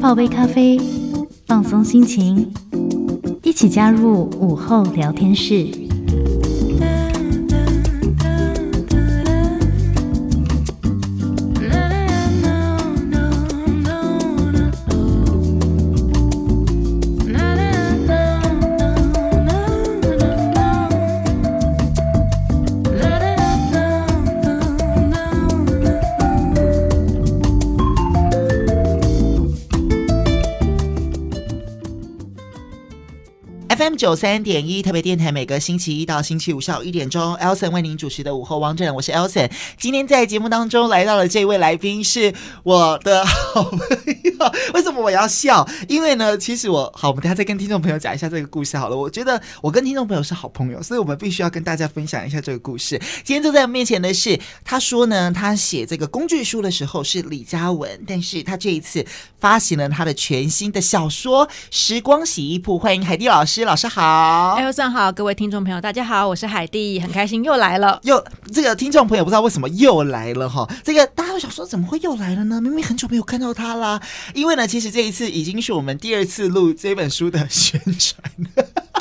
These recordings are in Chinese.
泡杯咖啡，放松心情，一起加入午后聊天室。九三点一特别电台，每个星期一到星期五下午一点钟，Elson 为您主持的午后汪正，我是 Elson。今天在节目当中来到了这位来宾是我的好朋友。为什么我要笑？因为呢，其实我好，我们等下再跟听众朋友讲一下这个故事好了。我觉得我跟听众朋友是好朋友，所以我们必须要跟大家分享一下这个故事。今天坐在我面前的是，他说呢，他写这个工具书的时候是李嘉文，但是他这一次发行了他的全新的小说《时光洗衣铺》，欢迎海蒂老师。老师好，哎，早上好，各位听众朋友，大家好，我是海蒂，很开心又来了。又这个听众朋友不知道为什么又来了哈，这个大家都想说怎么会又来了呢？明明很久没有看到他啦。因为呢，其实这一次已经是我们第二次录这本书的宣传。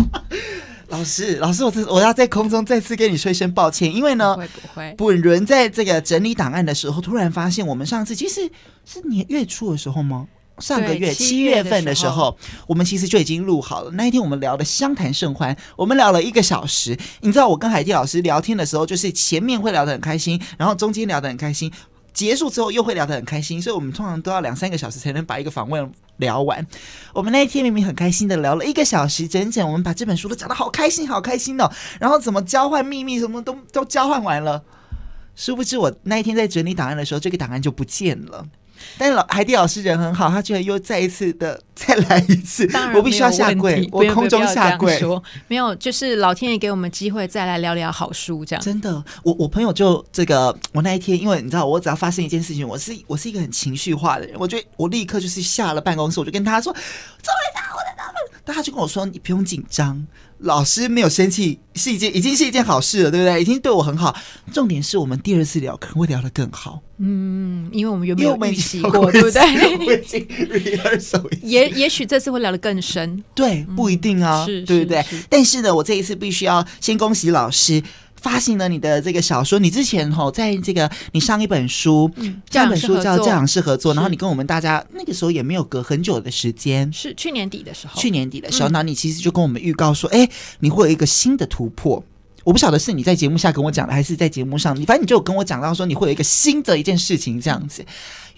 老师，老师，我这我要在空中再次跟你说一声抱歉，因为呢，不会不会，本人在这个整理档案的时候，突然发现我们上次其实是年月初的时候吗？上个月七月份的时候，我们其实就已经录好了。那一天我们聊的相谈甚欢，我们聊了一个小时。你知道我跟海蒂老师聊天的时候，就是前面会聊得很开心，然后中间聊得很开心，结束之后又会聊得很开心。所以我们通常都要两三个小时才能把一个访问聊完。我们那一天明明很开心的聊了一个小时，整整我们把这本书都讲得好开心，好开心哦。然后怎么交换秘密，什么都都交换完了。殊不知我那一天在整理档案的时候，这个档案就不见了。但是老海蒂老师人很好，他居然又再一次的再来一次，我必须要下跪，我空中下跪。没有，就是老天爷给我们机会再来聊聊好书，这样。真的，我我朋友就这个，我那一天，因为你知道，我只要发生一件事情，我是我是一个很情绪化的人，我觉得我立刻就是下了办公室，我就跟他说：“终于到我的他们。”但他就跟我说：“你不用紧张。”老师没有生气，是一件已经是一件好事了，对不对？已经对我很好。重点是我们第二次聊可能会聊得更好。嗯，因为我们有没有预习过，对不对？也也许这次会聊得更深，对，不一定啊，是，对不对？但是呢，我这一次必须要先恭喜老师。发行了你的这个小说，你之前吼在这个你上一本书，嗯，这本书叫《教养式合作》，然后你跟我们大家那个时候也没有隔很久的时间，是去年底的时候，去年底的时候，那、嗯、你其实就跟我们预告说，哎，你会有一个新的突破。我不晓得是你在节目下跟我讲的，还是在节目上，你反正你就有跟我讲到说你会有一个新的一件事情这样子。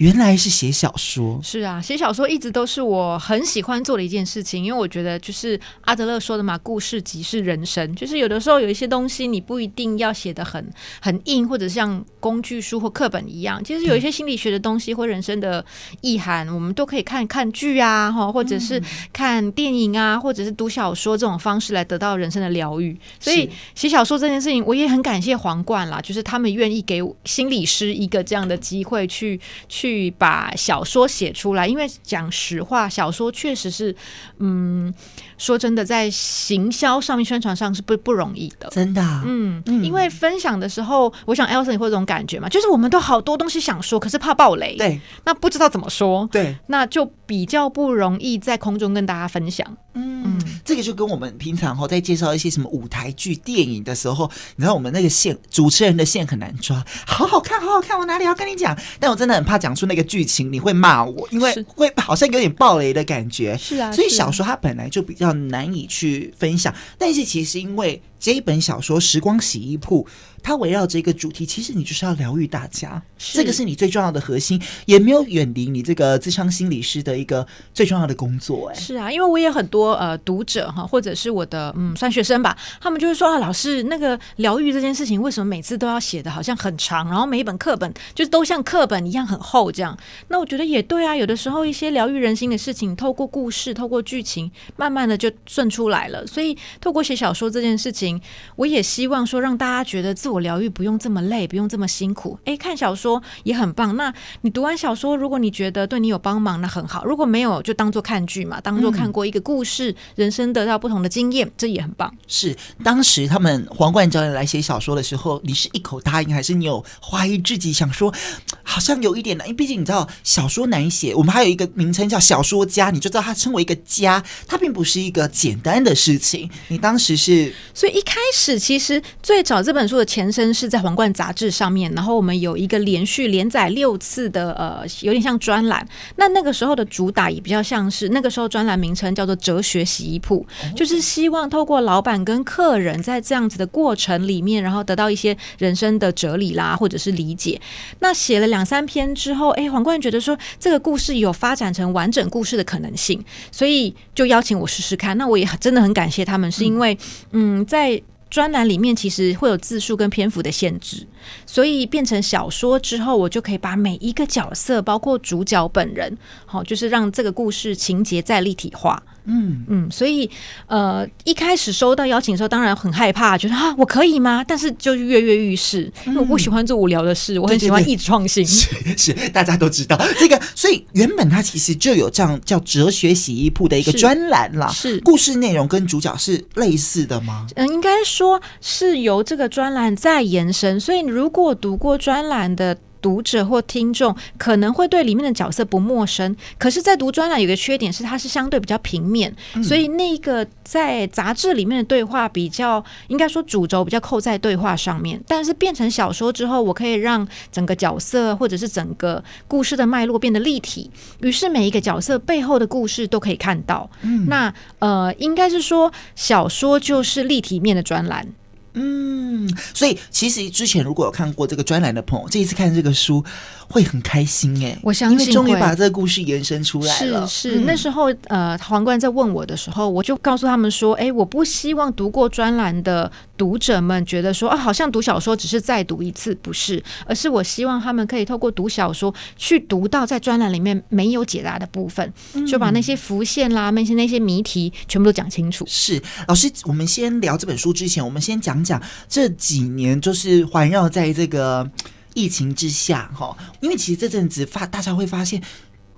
原来是写小说，是啊，写小说一直都是我很喜欢做的一件事情，因为我觉得就是阿德勒说的嘛，故事即是人生，就是有的时候有一些东西你不一定要写的很很硬，或者像工具书或课本一样，其实有一些心理学的东西或人生的意涵，我们都可以看看剧啊，哈，或者是看电影啊，或者是读小说这种方式来得到人生的疗愈。所以写小说这件事情，我也很感谢皇冠啦，就是他们愿意给心理师一个这样的机会去去。去把小说写出来，因为讲实话，小说确实是，嗯，说真的，在行销上面、宣传上是不不容易的，真的、啊。嗯，嗯，因为分享的时候，我想 Elson 你会有这种感觉嘛，就是我们都好多东西想说，可是怕爆雷，对，那不知道怎么说，对，那就比较不容易在空中跟大家分享。嗯，嗯，这个就跟我们平常哈在介绍一些什么舞台剧、电影的时候，你知道我们那个线，主持人的线很难抓，好好看，好好看，我哪里要跟你讲？但我真的很怕讲出那个剧情，你会骂我，因为会好像有点爆雷的感觉。是啊，所以小说它本来就比较难以去分享，但是其实因为。这一本小说《时光洗衣铺》，它围绕着一个主题，其实你就是要疗愈大家，这个是你最重要的核心，也没有远离你这个咨商心理师的一个最重要的工作。哎，是啊，因为我也很多呃读者哈，或者是我的嗯算学生吧，他们就是说啊，老师那个疗愈这件事情，为什么每次都要写的好像很长，然后每一本课本就是都像课本一样很厚这样？那我觉得也对啊，有的时候一些疗愈人心的事情，透过故事，透过剧情，慢慢的就顺出来了。所以透过写小说这件事情。我也希望说，让大家觉得自我疗愈不用这么累，不用这么辛苦。诶，看小说也很棒。那你读完小说，如果你觉得对你有帮忙，那很好；如果没有，就当做看剧嘛，当做看过一个故事，嗯、人生得到不同的经验，这也很棒。是当时他们皇冠教练来写小说的时候，你是一口答应，还是你有怀疑自己，想说啊，好像有一点难，因为毕竟你知道小说难写，我们还有一个名称叫小说家，你就知道它称为一个家，它并不是一个简单的事情。你当时是，所以一开始其实最早这本书的前身是在《皇冠》杂志上面，然后我们有一个连续连载六次的呃，有点像专栏。那那个时候的主打也比较像是那个时候专栏名称叫做“哲学洗衣铺”，就是希望透过老板跟客人在这样子的过程里面，然后得到一些人生的哲理啦，或者是理解。那写了两三篇之后，哎，皇冠觉得说这个故事有发展成完整故事的可能性，所以就邀请我试试看。那我也真的很感谢他们，是因为嗯，在。专栏里面其实会有字数跟篇幅的限制，所以变成小说之后，我就可以把每一个角色，包括主角本人，好，就是让这个故事情节再立体化。嗯嗯，所以呃，一开始收到邀请的时候，当然很害怕，觉得啊，我可以吗？但是就跃跃欲试，因为我不喜欢做无聊的事，嗯、我很喜欢一直创新。是是，大家都知道这个，所以原本它其实就有这样叫“哲学洗衣铺”的一个专栏啦。是故事内容跟主角是类似的吗？嗯，应该说是由这个专栏再延伸。所以如果读过专栏的。读者或听众可能会对里面的角色不陌生，可是，在读专栏有个缺点是，它是相对比较平面，嗯、所以那个在杂志里面的对话比较，应该说主轴比较扣在对话上面。但是变成小说之后，我可以让整个角色或者是整个故事的脉络变得立体，于是每一个角色背后的故事都可以看到。嗯、那呃，应该是说小说就是立体面的专栏。嗯，所以其实之前如果有看过这个专栏的朋友，这一次看这个书会很开心哎、欸，我相信终于把这个故事延伸出来了。是是，嗯、那时候呃，皇冠在问我的时候，我就告诉他们说，哎，我不希望读过专栏的读者们觉得说啊，好像读小说只是再读一次，不是，而是我希望他们可以透过读小说去读到在专栏里面没有解答的部分，嗯、就把那些浮现啦，那些那些谜题全部都讲清楚。是老师，我们先聊这本书之前，我们先讲。讲这几年就是环绕在这个疫情之下哈，因为其实这阵子发大家会发现，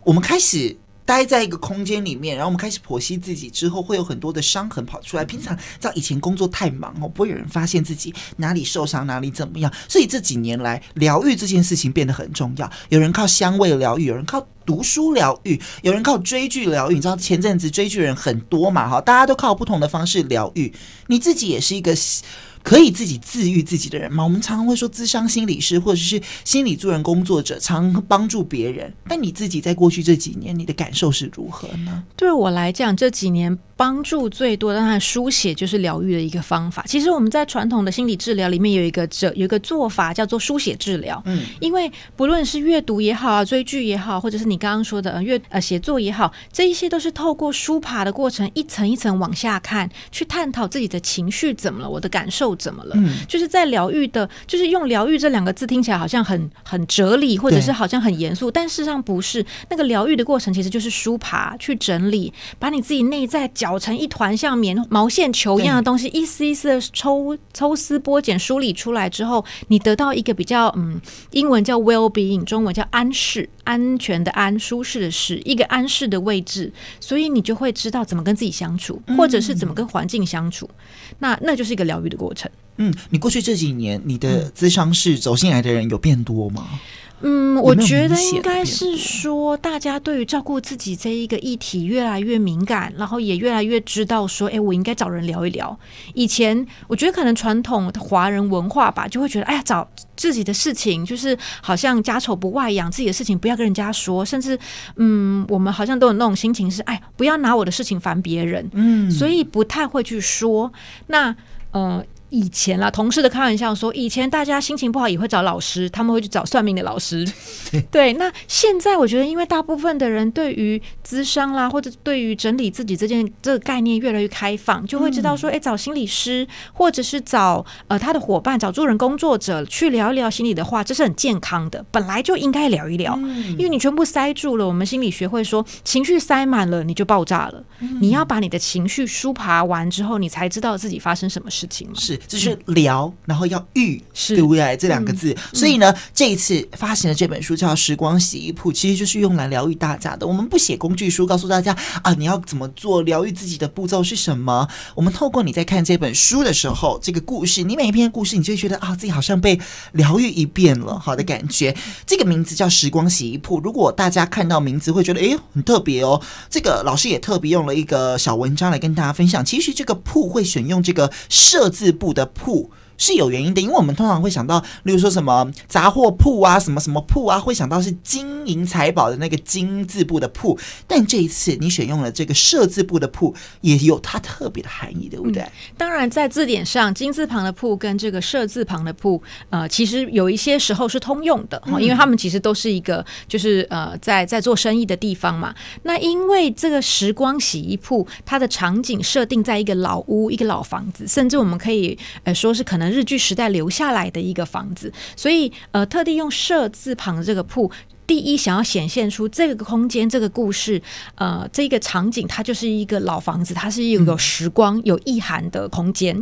我们开始待在一个空间里面，然后我们开始剖析自己之后，会有很多的伤痕跑出来。平常在以前工作太忙哦，不会有人发现自己哪里受伤，哪里怎么样。所以这几年来，疗愈这件事情变得很重要。有人靠香味疗愈，有人靠读书疗愈，有人靠追剧疗愈。你知道前阵子追剧人很多嘛？哈，大家都靠不同的方式疗愈。你自己也是一个。可以自己治愈自己的人吗？我们常常会说，智商心理师或者是心理助人工作者，常帮助别人。但你自己在过去这几年，你的感受是如何呢？对我来讲，这几年。帮助最多的，当然书写就是疗愈的一个方法。其实我们在传统的心理治疗里面有一个这有一个做法叫做书写治疗。嗯，因为不论是阅读也好啊，追剧也好，或者是你刚刚说的阅呃写作也好，这一些都是透过书爬的过程，一层一层往下看，去探讨自己的情绪怎么了，我的感受怎么了。嗯，就是在疗愈的，就是用疗愈这两个字听起来好像很很哲理，或者是好像很严肃，但事实上不是。那个疗愈的过程其实就是梳爬去整理，把你自己内在。搅成一团像棉毛线球一样的东西，一丝一丝的抽抽丝剥茧梳理出来之后，你得到一个比较嗯，英文叫 well-being，中文叫安适，安全的安，舒适的适，一个安适的位置，所以你就会知道怎么跟自己相处，或者是怎么跟环境相处，那那就是一个疗愈的过程。嗯，你过去这几年，你的咨商室走进来的人有变多吗？嗯，我觉得应该是说，大家对于照顾自己这一个议题越来越敏感，然后也越来越知道说，哎，我应该找人聊一聊。以前我觉得可能传统的华人文化吧，就会觉得，哎呀，找自己的事情就是好像家丑不外扬，自己的事情不要跟人家说，甚至，嗯，我们好像都有那种心情是，哎，不要拿我的事情烦别人，嗯，所以不太会去说。那，呃。以前啦，同事的开玩笑说，以前大家心情不好也会找老师，他们会去找算命的老师。对，那现在我觉得，因为大部分的人对于咨商啦，或者对于整理自己这件这个概念越来越开放，就会知道说，哎、嗯，找心理师或者是找呃他的伙伴，找助人工作者去聊一聊心理的话，这是很健康的，本来就应该聊一聊。嗯、因为你全部塞住了，我们心理学会说，情绪塞满了你就爆炸了。嗯、你要把你的情绪抒爬完之后，你才知道自己发生什么事情。是。就是疗，然后要愈，是对不对？这两个字。所以呢，这一次发行的这本书叫《时光洗衣铺》，其实就是用来疗愈大家的。我们不写工具书，告诉大家啊，你要怎么做疗愈自己的步骤是什么？我们透过你在看这本书的时候，这个故事，你每一篇故事，你就会觉得啊，自己好像被疗愈一遍了，好的感觉。这个名字叫《时光洗衣铺》。如果大家看到名字会觉得哎，很特别哦。这个老师也特别用了一个小文章来跟大家分享。其实这个“铺”会选用这个“设”字部的“铺”。是有原因的，因为我们通常会想到，例如说什么杂货铺啊，什么什么铺啊，会想到是金银财宝的那个金字部的铺。但这一次你选用了这个设字部的铺，也有它特别的含义，对不对？嗯，当然，在字典上，金字旁的铺跟这个设字旁的铺，呃，其实有一些时候是通用的哈，因为他们其实都是一个，就是呃，在在做生意的地方嘛。那因为这个时光洗衣铺，它的场景设定在一个老屋、一个老房子，甚至我们可以呃说是可能。日据时代留下来的一个房子，所以呃，特地用“舍”字旁的这个铺。第一，想要显现出这个空间、这个故事，呃，这个场景，它就是一个老房子，它是一个有时光、有意涵的空间。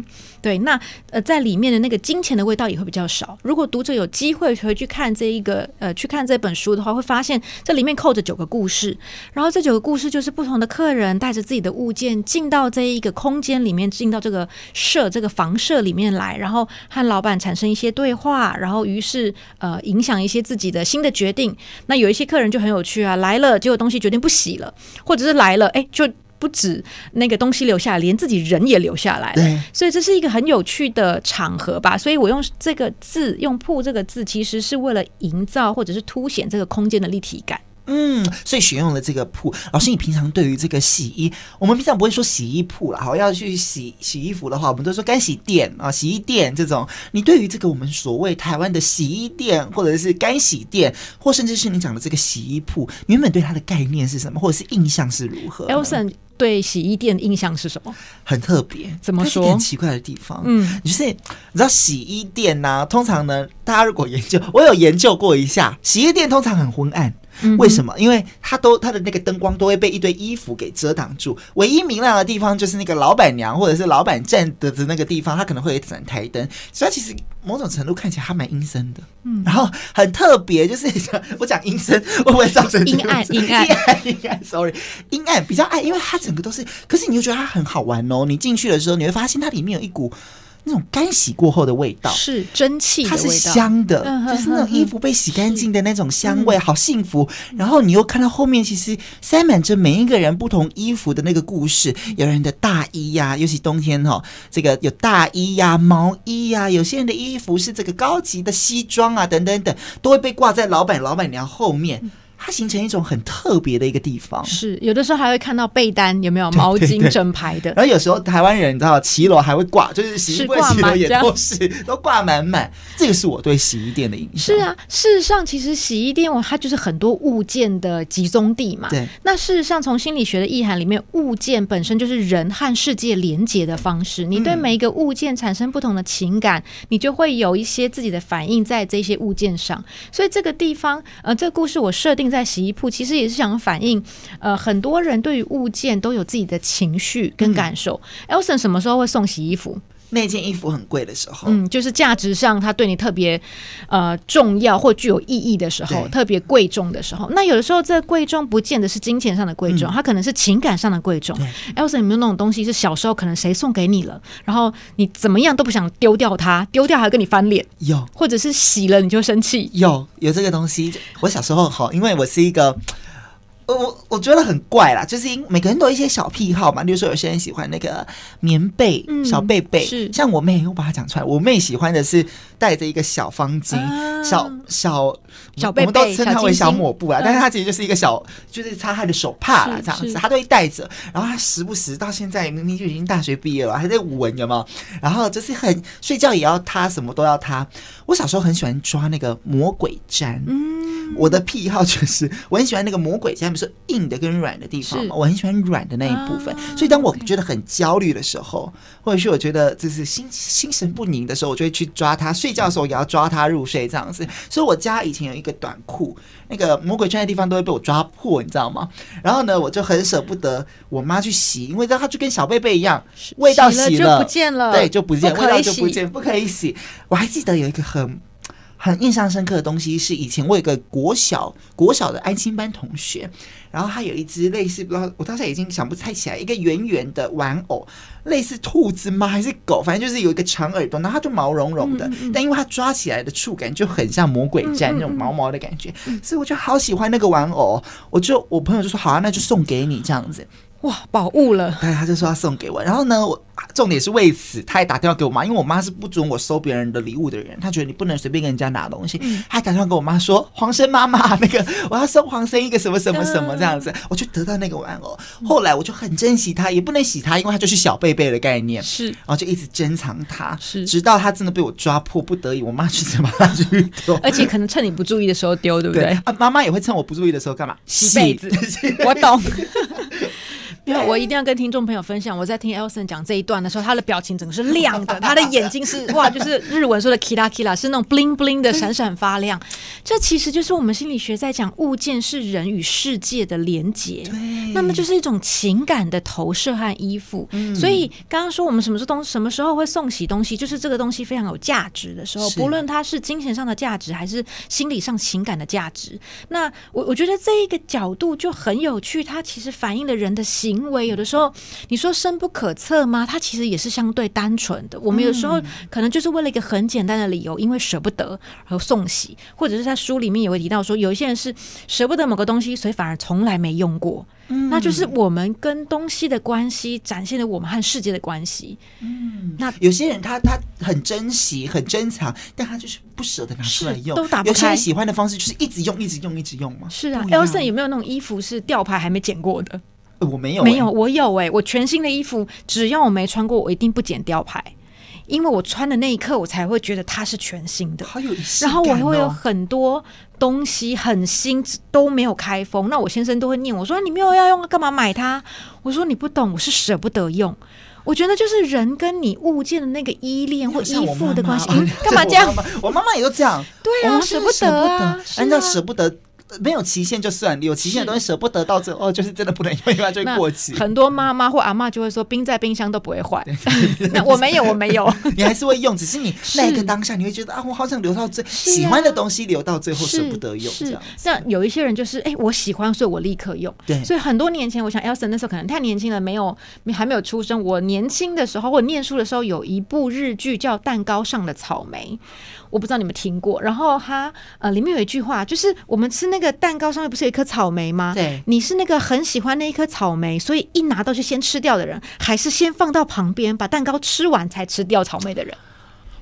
对，那呃，在里面的那个金钱的味道也会比较少。如果读者有机会回去看这一个呃，去看这本书的话，会发现这里面扣着九个故事，然后这九个故事就是不同的客人带着自己的物件进到这一个空间里面，进到这个社这个房舍里面来，然后和老板产生一些对话，然后于是呃，影响一些自己的新的决定。那有一些客人就很有趣啊，来了结果东西决定不洗了，或者是来了哎，就不止那个东西留下来，连自己人也留下来了。对，所以这是一个很有趣的场合吧。所以我用这个字，用“铺”这个字，其实是为了营造或者是凸显这个空间的立体感。嗯，所以选用了这个铺。老师，你平常对于这个洗衣，我们平常不会说洗衣铺了，好，要去洗洗衣服的话，我们都说干洗店啊，洗衣店这种。你对于这个我们所谓台湾的洗衣店，或者是干洗店，或甚至是你讲的这个洗衣铺，原本对它的概念是什么，或者是印象是如何？Elson 对洗衣店的印象是什么？很特别，怎么说？很奇怪的地方，嗯，就是你知道洗衣店呢、啊，通常呢，大家如果研究，我有研究过一下，洗衣店通常很昏暗。为什么？因为它都它的那个灯光都会被一堆衣服给遮挡住，唯一明亮的地方就是那个老板娘或者是老板站的的那个地方，它可能会有一盏台灯，所以它其实某种程度看起来还蛮阴森的。嗯，然后很特别，就是 我讲阴森会不会造成阴暗？阴暗，阴暗，阴暗，sorry，阴暗比较暗，因为它整个都是，可是你又觉得它很好玩哦。你进去的时候，你会发现它里面有一股。那种干洗过后的味道。是蒸汽，它是香的，就是那种衣服被洗干净的那种香味，好幸福。然后你又看到后面，其实塞满着每一个人不同衣服的那个故事，有人的大衣呀，尤其冬天哈，这个有大衣呀、毛衣呀，有些人的衣服是这个高级的西装啊，等等等，都会被挂在老板、老板娘后面。它形成一种很特别的一个地方，是有的时候还会看到被单，有没有 毛巾整排的？然后有时候台湾人你知道，骑楼还会挂，就是洗衣柜骑楼也都是都挂满满。这个是我对洗衣店的印象。是啊，事实上，其实洗衣店它就是很多物件的集中地嘛。对。那事实上，从心理学的意涵里面，物件本身就是人和世界连接的方式。你对每一个物件产生不同的情感，嗯、你就会有一些自己的反应在这些物件上。所以这个地方，呃，这个故事我设定。在洗衣铺，其实也是想反映，呃，很多人对于物件都有自己的情绪跟感受。嗯、Elson 什么时候会送洗衣服？那件衣服很贵的时候，嗯，就是价值上它对你特别呃重要或具有意义的时候，特别贵重的时候。那有的时候这贵重不见得是金钱上的贵重，嗯、它可能是情感上的贵重。Elson 有没有那种东西是小时候可能谁送给你了，然后你怎么样都不想丢掉它，丢掉还跟你翻脸？有，或者是洗了你就生气？有，有这个东西。我小时候好，因为我是一个。我我觉得很怪啦，就是因每个人都有一些小癖好嘛。比如说，有些人喜欢那个棉被、嗯、小被被，是像我妹，我把它讲出来，我妹喜欢的是带着一个小方巾、啊、小小小被被，我们都称它为小抹布啊，但是它其实就是一个小，就是擦汗的手帕啦，这样子，她都会带着。然后她时不时到现在明明就已经大学毕业了，还在闻，有没有？然后就是很睡觉也要擦，什么都要擦。我小时候很喜欢抓那个魔鬼毡，嗯。我的癖好就是我很喜欢那个魔鬼毡，硬的跟软的地方嘛，我很喜欢软的那一部分。所以当我觉得很焦虑的时候，或者是我觉得就是心心神不宁的时候，我就会去抓它。睡觉的时候也要抓它入睡，这样子。所以我家以前有一个短裤，那个魔鬼圈的地方都会被我抓破，你知道吗？然后呢，我就很舍不得我妈去洗，因为它就跟小贝贝一样，味道洗了，洗了就不见了，对，就不见，不味道就不见，不可以洗。我还记得有一个很。很印象深刻的东西是，以前我有个国小国小的安心班同学，然后他有一只类似不知道，我当时已经想不太起来，一个圆圆的玩偶，类似兔子吗还是狗？反正就是有一个长耳朵，然后它就毛茸茸的，但因为它抓起来的触感就很像魔鬼毡那种毛毛的感觉，所以我就好喜欢那个玩偶，我就我朋友就说好啊，那就送给你这样子。哇，宝物了！对，他就说要送给我。然后呢，我重点是为此，他也打电话给我妈，因为我妈是不准我收别人的礼物的人，她觉得你不能随便跟人家拿东西。嗯，他打电话给我妈说：“黄生妈妈，那个 我要送黄生一个什么什么什么这样子。”我就得到那个玩偶。后来我就很珍惜它，也不能洗它，因为它就是小贝贝的概念。是，然后就一直珍藏它，是，直到它真的被我抓破，不得已，我妈就只把它去丢。而且可能趁你不注意的时候丢，对不对？对啊，妈妈也会趁我不注意的时候干嘛？洗被子。我懂。因为我一定要跟听众朋友分享，我在听 Elson 讲这一段的时候，他的表情整个是亮的，他的眼睛是哇，就是日文说的 kira kira，是那种 bling bling 的闪闪发亮。这其实就是我们心理学在讲物件是人与世界的连结，对，那么就是一种情感的投射和依附。嗯、所以刚刚说我们什么时候东什么时候会送洗东西，就是这个东西非常有价值的时候，不论它是金钱上的价值还是心理上情感的价值。那我我觉得这一个角度就很有趣，它其实反映了人的心。行为有的时候，你说深不可测吗？它其实也是相对单纯的。我们有时候可能就是为了一个很简单的理由，因为舍不得而送喜，或者是在书里面也会提到说，有一些人是舍不得某个东西，所以反而从来没用过。嗯，那就是我们跟东西的关系，展现了我们和世界的关系。嗯，那有些人他他很珍惜、很珍藏，但他就是不舍得拿出来用，都打不开。有些人喜欢的方式就是一直用、一直用、一直用嘛。是啊，Elson 有没有那种衣服是吊牌还没剪过的？我没有、欸，没有，我有哎、欸！我全新的衣服，只要我没穿过，我一定不剪吊牌，因为我穿的那一刻，我才会觉得它是全新的。好有意思、哦。然后我会有很多东西很新，都没有开封。那我先生都会念我说：“你没有要用，干嘛买它？”我说：“你不懂，我是舍不得用。”我觉得就是人跟你物件的那个依恋或依附的关系。干、嗯、嘛这样？我妈妈也都这样。对啊，舍不得啊，人家舍不得。没有期限就算，有期限的东西舍不得，到最后就是真的不能用，因为它就会过期。很多妈妈或阿妈就会说，冰在冰箱都不会坏。那我没有，我没有，你还是会用，只是你那一个当下，你会觉得啊，我好想留到最、啊、喜欢的东西留到最后舍不得用这样。那有一些人就是，哎，我喜欢，所以我立刻用。对，所以很多年前，我想 Elson 那时候可能太年轻了，没有还没有出生。我年轻的时候，我念书的时候，有一部日剧叫《蛋糕上的草莓》。我不知道你们听过，然后它呃里面有一句话，就是我们吃那个蛋糕上面不是有一颗草莓吗？对，你是那个很喜欢那一颗草莓，所以一拿到就先吃掉的人，还是先放到旁边把蛋糕吃完才吃掉草莓的人？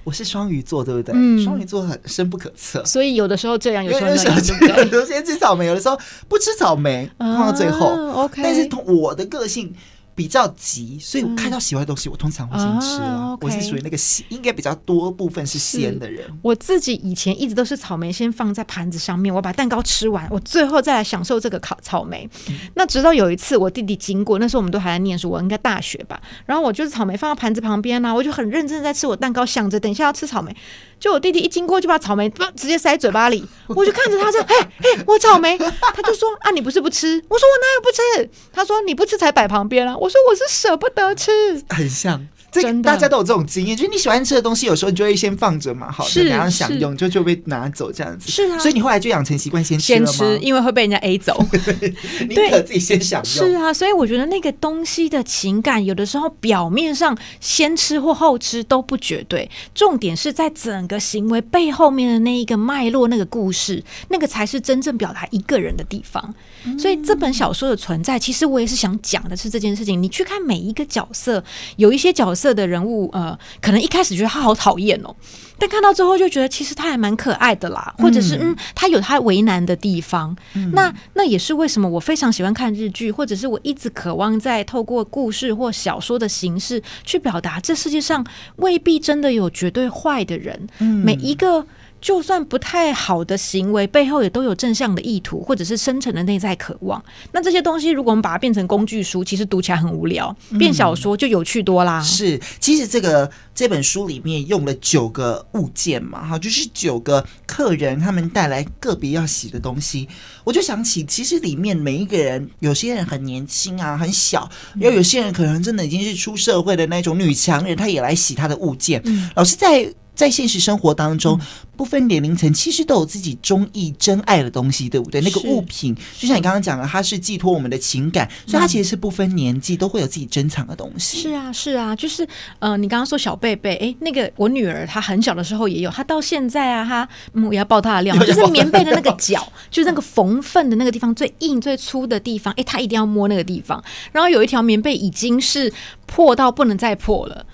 我是双鱼座，对不对？嗯，双鱼座很深不可测，所以有的时候这样，有时候那样，有的时候先吃草莓，有的时候不吃草莓，放到最后。啊、OK，但是同我的个性。比较急，所以我看到喜欢的东西，嗯、我通常会先吃了。啊 okay、我是属于那个鲜，应该比较多部分是鲜的人。我自己以前一直都是草莓先放在盘子上面，我把蛋糕吃完，我最后再来享受这个烤草莓。嗯、那直到有一次我弟弟经过，那时候我们都还在念书，我应该大学吧。然后我就是草莓放到盘子旁边呢、啊，我就很认真在吃我蛋糕，想着等一下要吃草莓。就我弟弟一经过，就把草莓直接塞嘴巴里，我就看着他说：“嘿，嘿，我草莓。”他就说：“啊，你不是不吃？”我说：“我哪有不吃？”他说：“你不吃才摆旁边啊。”我说：“我是舍不得吃。”很像。真的，大家都有这种经验，就是你喜欢吃的东西，有时候你就会先放着嘛，好的，然后享用就就被拿走这样子。是啊，所以你后来就养成习惯先吃先吃，因为会被人家 A 走。对，你可自己先享用。是啊，所以我觉得那个东西的情感，有的时候表面上先吃或后吃都不绝对，重点是在整个行为背后面的那一个脉络、那个故事，那个才是真正表达一个人的地方。所以这本小说的存在，其实我也是想讲的是这件事情。你去看每一个角色，有一些角色的人物，呃，可能一开始觉得他好讨厌哦，但看到之后就觉得其实他还蛮可爱的啦，或者是嗯，他有他为难的地方。嗯、那那也是为什么我非常喜欢看日剧，或者是我一直渴望在透过故事或小说的形式去表达，这世界上未必真的有绝对坏的人。嗯、每一个。就算不太好的行为背后也都有正向的意图，或者是深层的内在渴望。那这些东西，如果我们把它变成工具书，其实读起来很无聊；变小说就有趣多啦。嗯、是，其实这个这本书里面用了九个物件嘛，哈，就是九个客人他们带来个别要洗的东西。我就想起，其实里面每一个人，有些人很年轻啊，很小；要有些人可能真的已经是出社会的那种女强人，她也来洗她的物件。嗯、老师在。在现实生活当中，不分年龄层，其实都有自己中意、真爱的东西，对不对？那个物品，就像你刚刚讲的，它是寄托我们的情感，所以它其实是不分年纪，都会有自己珍藏的东西。是啊，是啊，就是呃，你刚刚说小贝贝，哎，那个我女儿她很小的时候也有，她到现在啊，她嗯，我要爆她的料，就是棉被的那个角，就是那个缝缝的那个地方最硬、最粗的地方，哎，她一定要摸那个地方。然后有一条棉被已经是破到不能再破了。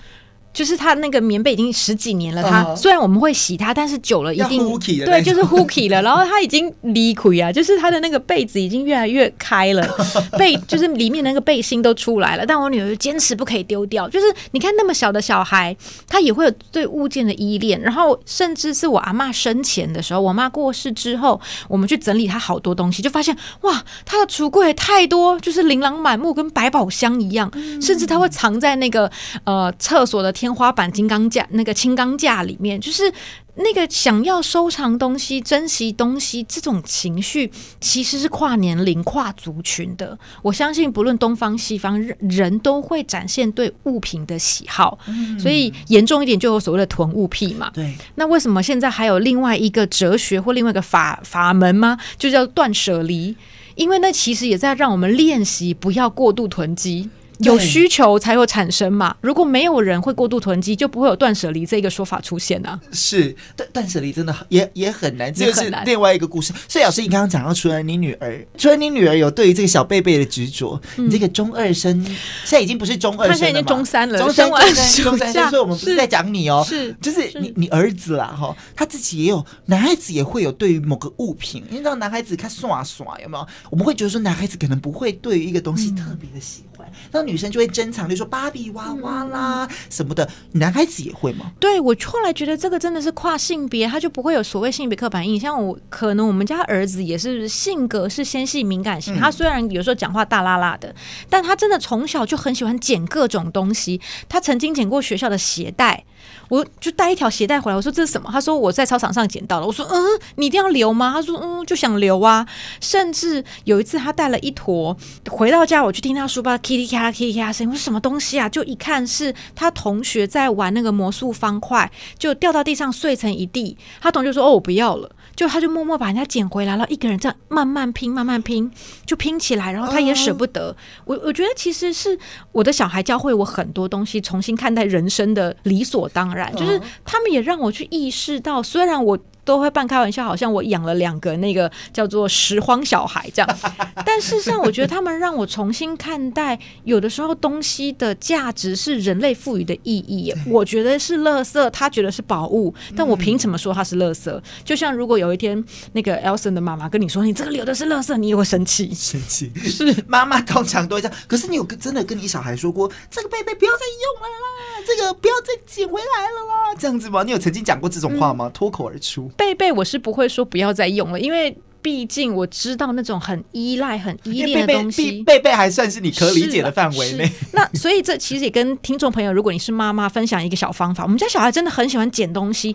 就是它那个棉被已经十几年了，它虽然我们会洗它，但是久了一定对，就是 hooky 了。然后它已经离溃啊，就是它的那个被子已经越来越开了，被就是里面那个背心都出来了。但我女儿坚持不可以丢掉。就是你看那么小的小孩，他也会有对物件的依恋。然后甚至是我阿妈生前的时候，我妈过世之后，我们去整理她好多东西，就发现哇，她的橱柜太多，就是琳琅满目，跟百宝箱一样。甚至她会藏在那个呃厕所的天。天花板金刚架那个青钢架里面，就是那个想要收藏东西、珍惜东西这种情绪，其实是跨年龄、跨族群的。我相信，不论东方西方，人都会展现对物品的喜好。嗯、所以严重一点，就有所谓的囤物癖嘛。对。那为什么现在还有另外一个哲学或另外一个法法门吗？就叫断舍离。因为那其实也在让我们练习不要过度囤积。有需求才会产生嘛，如果没有人会过度囤积，就不会有断舍离这一个说法出现啊。是断断舍离真的也也很难，这是另外一个故事。所以老师，你刚刚讲到，除了你女儿，除了你女儿有对于这个小贝贝的执着，嗯、你这个中二生现在已经不是中二生了，他现在已经中三了，中三中三，中三，所以我们不是在讲你哦，是就是你你儿子啦哈，他自己也有，男孩子也会有对于某个物品，你知道男孩子看耍耍有没有？我们会觉得说男孩子可能不会对于一个东西特别的喜欢。嗯那女生就会珍藏，就说芭比娃娃啦什么的，男孩子也会吗？对，我后来觉得这个真的是跨性别，他就不会有所谓性别刻板印象。我可能我们家儿子也是性格是纤细敏感型，他虽然有时候讲话大拉拉的，但他真的从小就很喜欢捡各种东西。他曾经捡过学校的鞋带。我就带一条鞋带回来，我说这是什么？他说我在操场上捡到了。我说嗯，你一定要留吗？他说嗯，就想留啊。甚至有一次他带了一坨回到家，我去听他书包噼里啪啦噼里啪啦声音，我说什么东西啊？就一看是他同学在玩那个魔术方块，就掉到地上碎成一地。他同学说哦，我不要了。就他就默默把人家捡回来了，一个人这样慢慢拼，慢慢拼，就拼起来，然后他也舍不得。我我觉得其实是我的小孩教会我很多东西，重新看待人生的理所当然，就是他们也让我去意识到，虽然我。都会半开玩笑，好像我养了两个那个叫做拾荒小孩这样。但事实上，我觉得他们让我重新看待，有的时候东西的价值是人类赋予的意义。我觉得是垃圾，他觉得是宝物，但我凭什么说它是垃圾？就像如果有一天那个 Elson 的妈妈跟你说，你这个留的是垃圾，你也会生气。生气是妈妈通常都会这样。可是你有跟真的跟你小孩说过，这个贝贝不要再用了啦，这个不要再捡回来了啦，这样子吗？你有曾经讲过这种话吗？脱口而出。贝贝，我是不会说不要再用了，因为。毕竟我知道那种很依赖、很依恋的东西，贝贝还算是你可理解的范围内。那所以这其实也跟听众朋友，如果你是妈妈，分享一个小方法。我们家小孩真的很喜欢捡东西，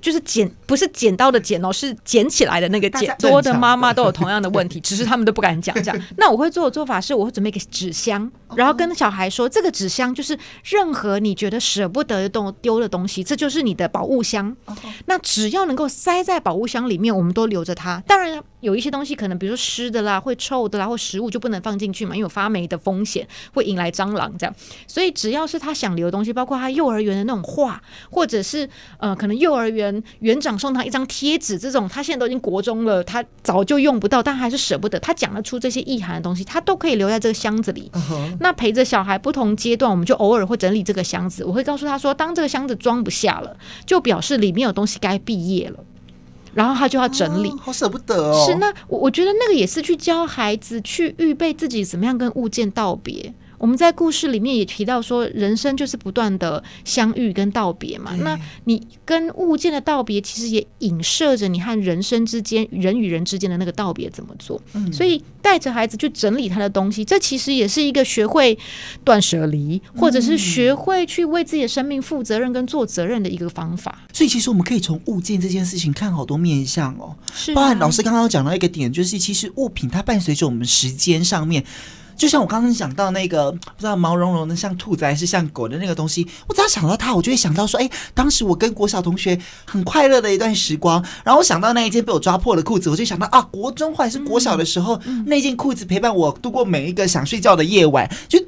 就是捡，不是剪刀的捡哦，是捡起来的那个捡。多的妈妈都有同样的问题，只是他们都不敢讲。这样，那我会做的做法是，我会准备一个纸箱，然后跟小孩说，这个纸箱就是任何你觉得舍不得丢丢的东西，这就是你的宝物箱。那只要能够塞在宝物箱里面，我们都留着它。当然。有一些东西可能，比如说湿的啦，会臭的啦，或食物就不能放进去嘛，因为有发霉的风险，会引来蟑螂这样。所以只要是他想留的东西，包括他幼儿园的那种画，或者是呃，可能幼儿园园长送他一张贴纸，这种他现在都已经国中了，他早就用不到，但还是舍不得。他讲得出这些意涵的东西，他都可以留在这个箱子里。Uh huh. 那陪着小孩不同阶段，我们就偶尔会整理这个箱子。我会告诉他说，当这个箱子装不下了，就表示里面有东西该毕业了。然后他就要整理，哦、好舍不得哦。是，那我我觉得那个也是去教孩子去预备自己怎么样跟物件道别。我们在故事里面也提到说，人生就是不断的相遇跟道别嘛。那你跟物件的道别，其实也影射着你和人生之间、人与人之间的那个道别怎么做。嗯、所以带着孩子去整理他的东西，这其实也是一个学会断舍离，或者是学会去为自己的生命负责任跟做责任的一个方法。所以其实我们可以从物件这件事情看好多面向哦。是、啊，包含老师刚刚讲到一个点，就是其实物品它伴随着我们时间上面。就像我刚刚讲到那个不知道毛茸茸的像兔子还是像狗的那个东西，我只要想到它，我就会想到说，哎，当时我跟国小同学很快乐的一段时光。然后我想到那一件被我抓破的裤子，我就想到啊，国中或者是国小的时候，嗯、那件裤子陪伴我度过每一个想睡觉的夜晚，就。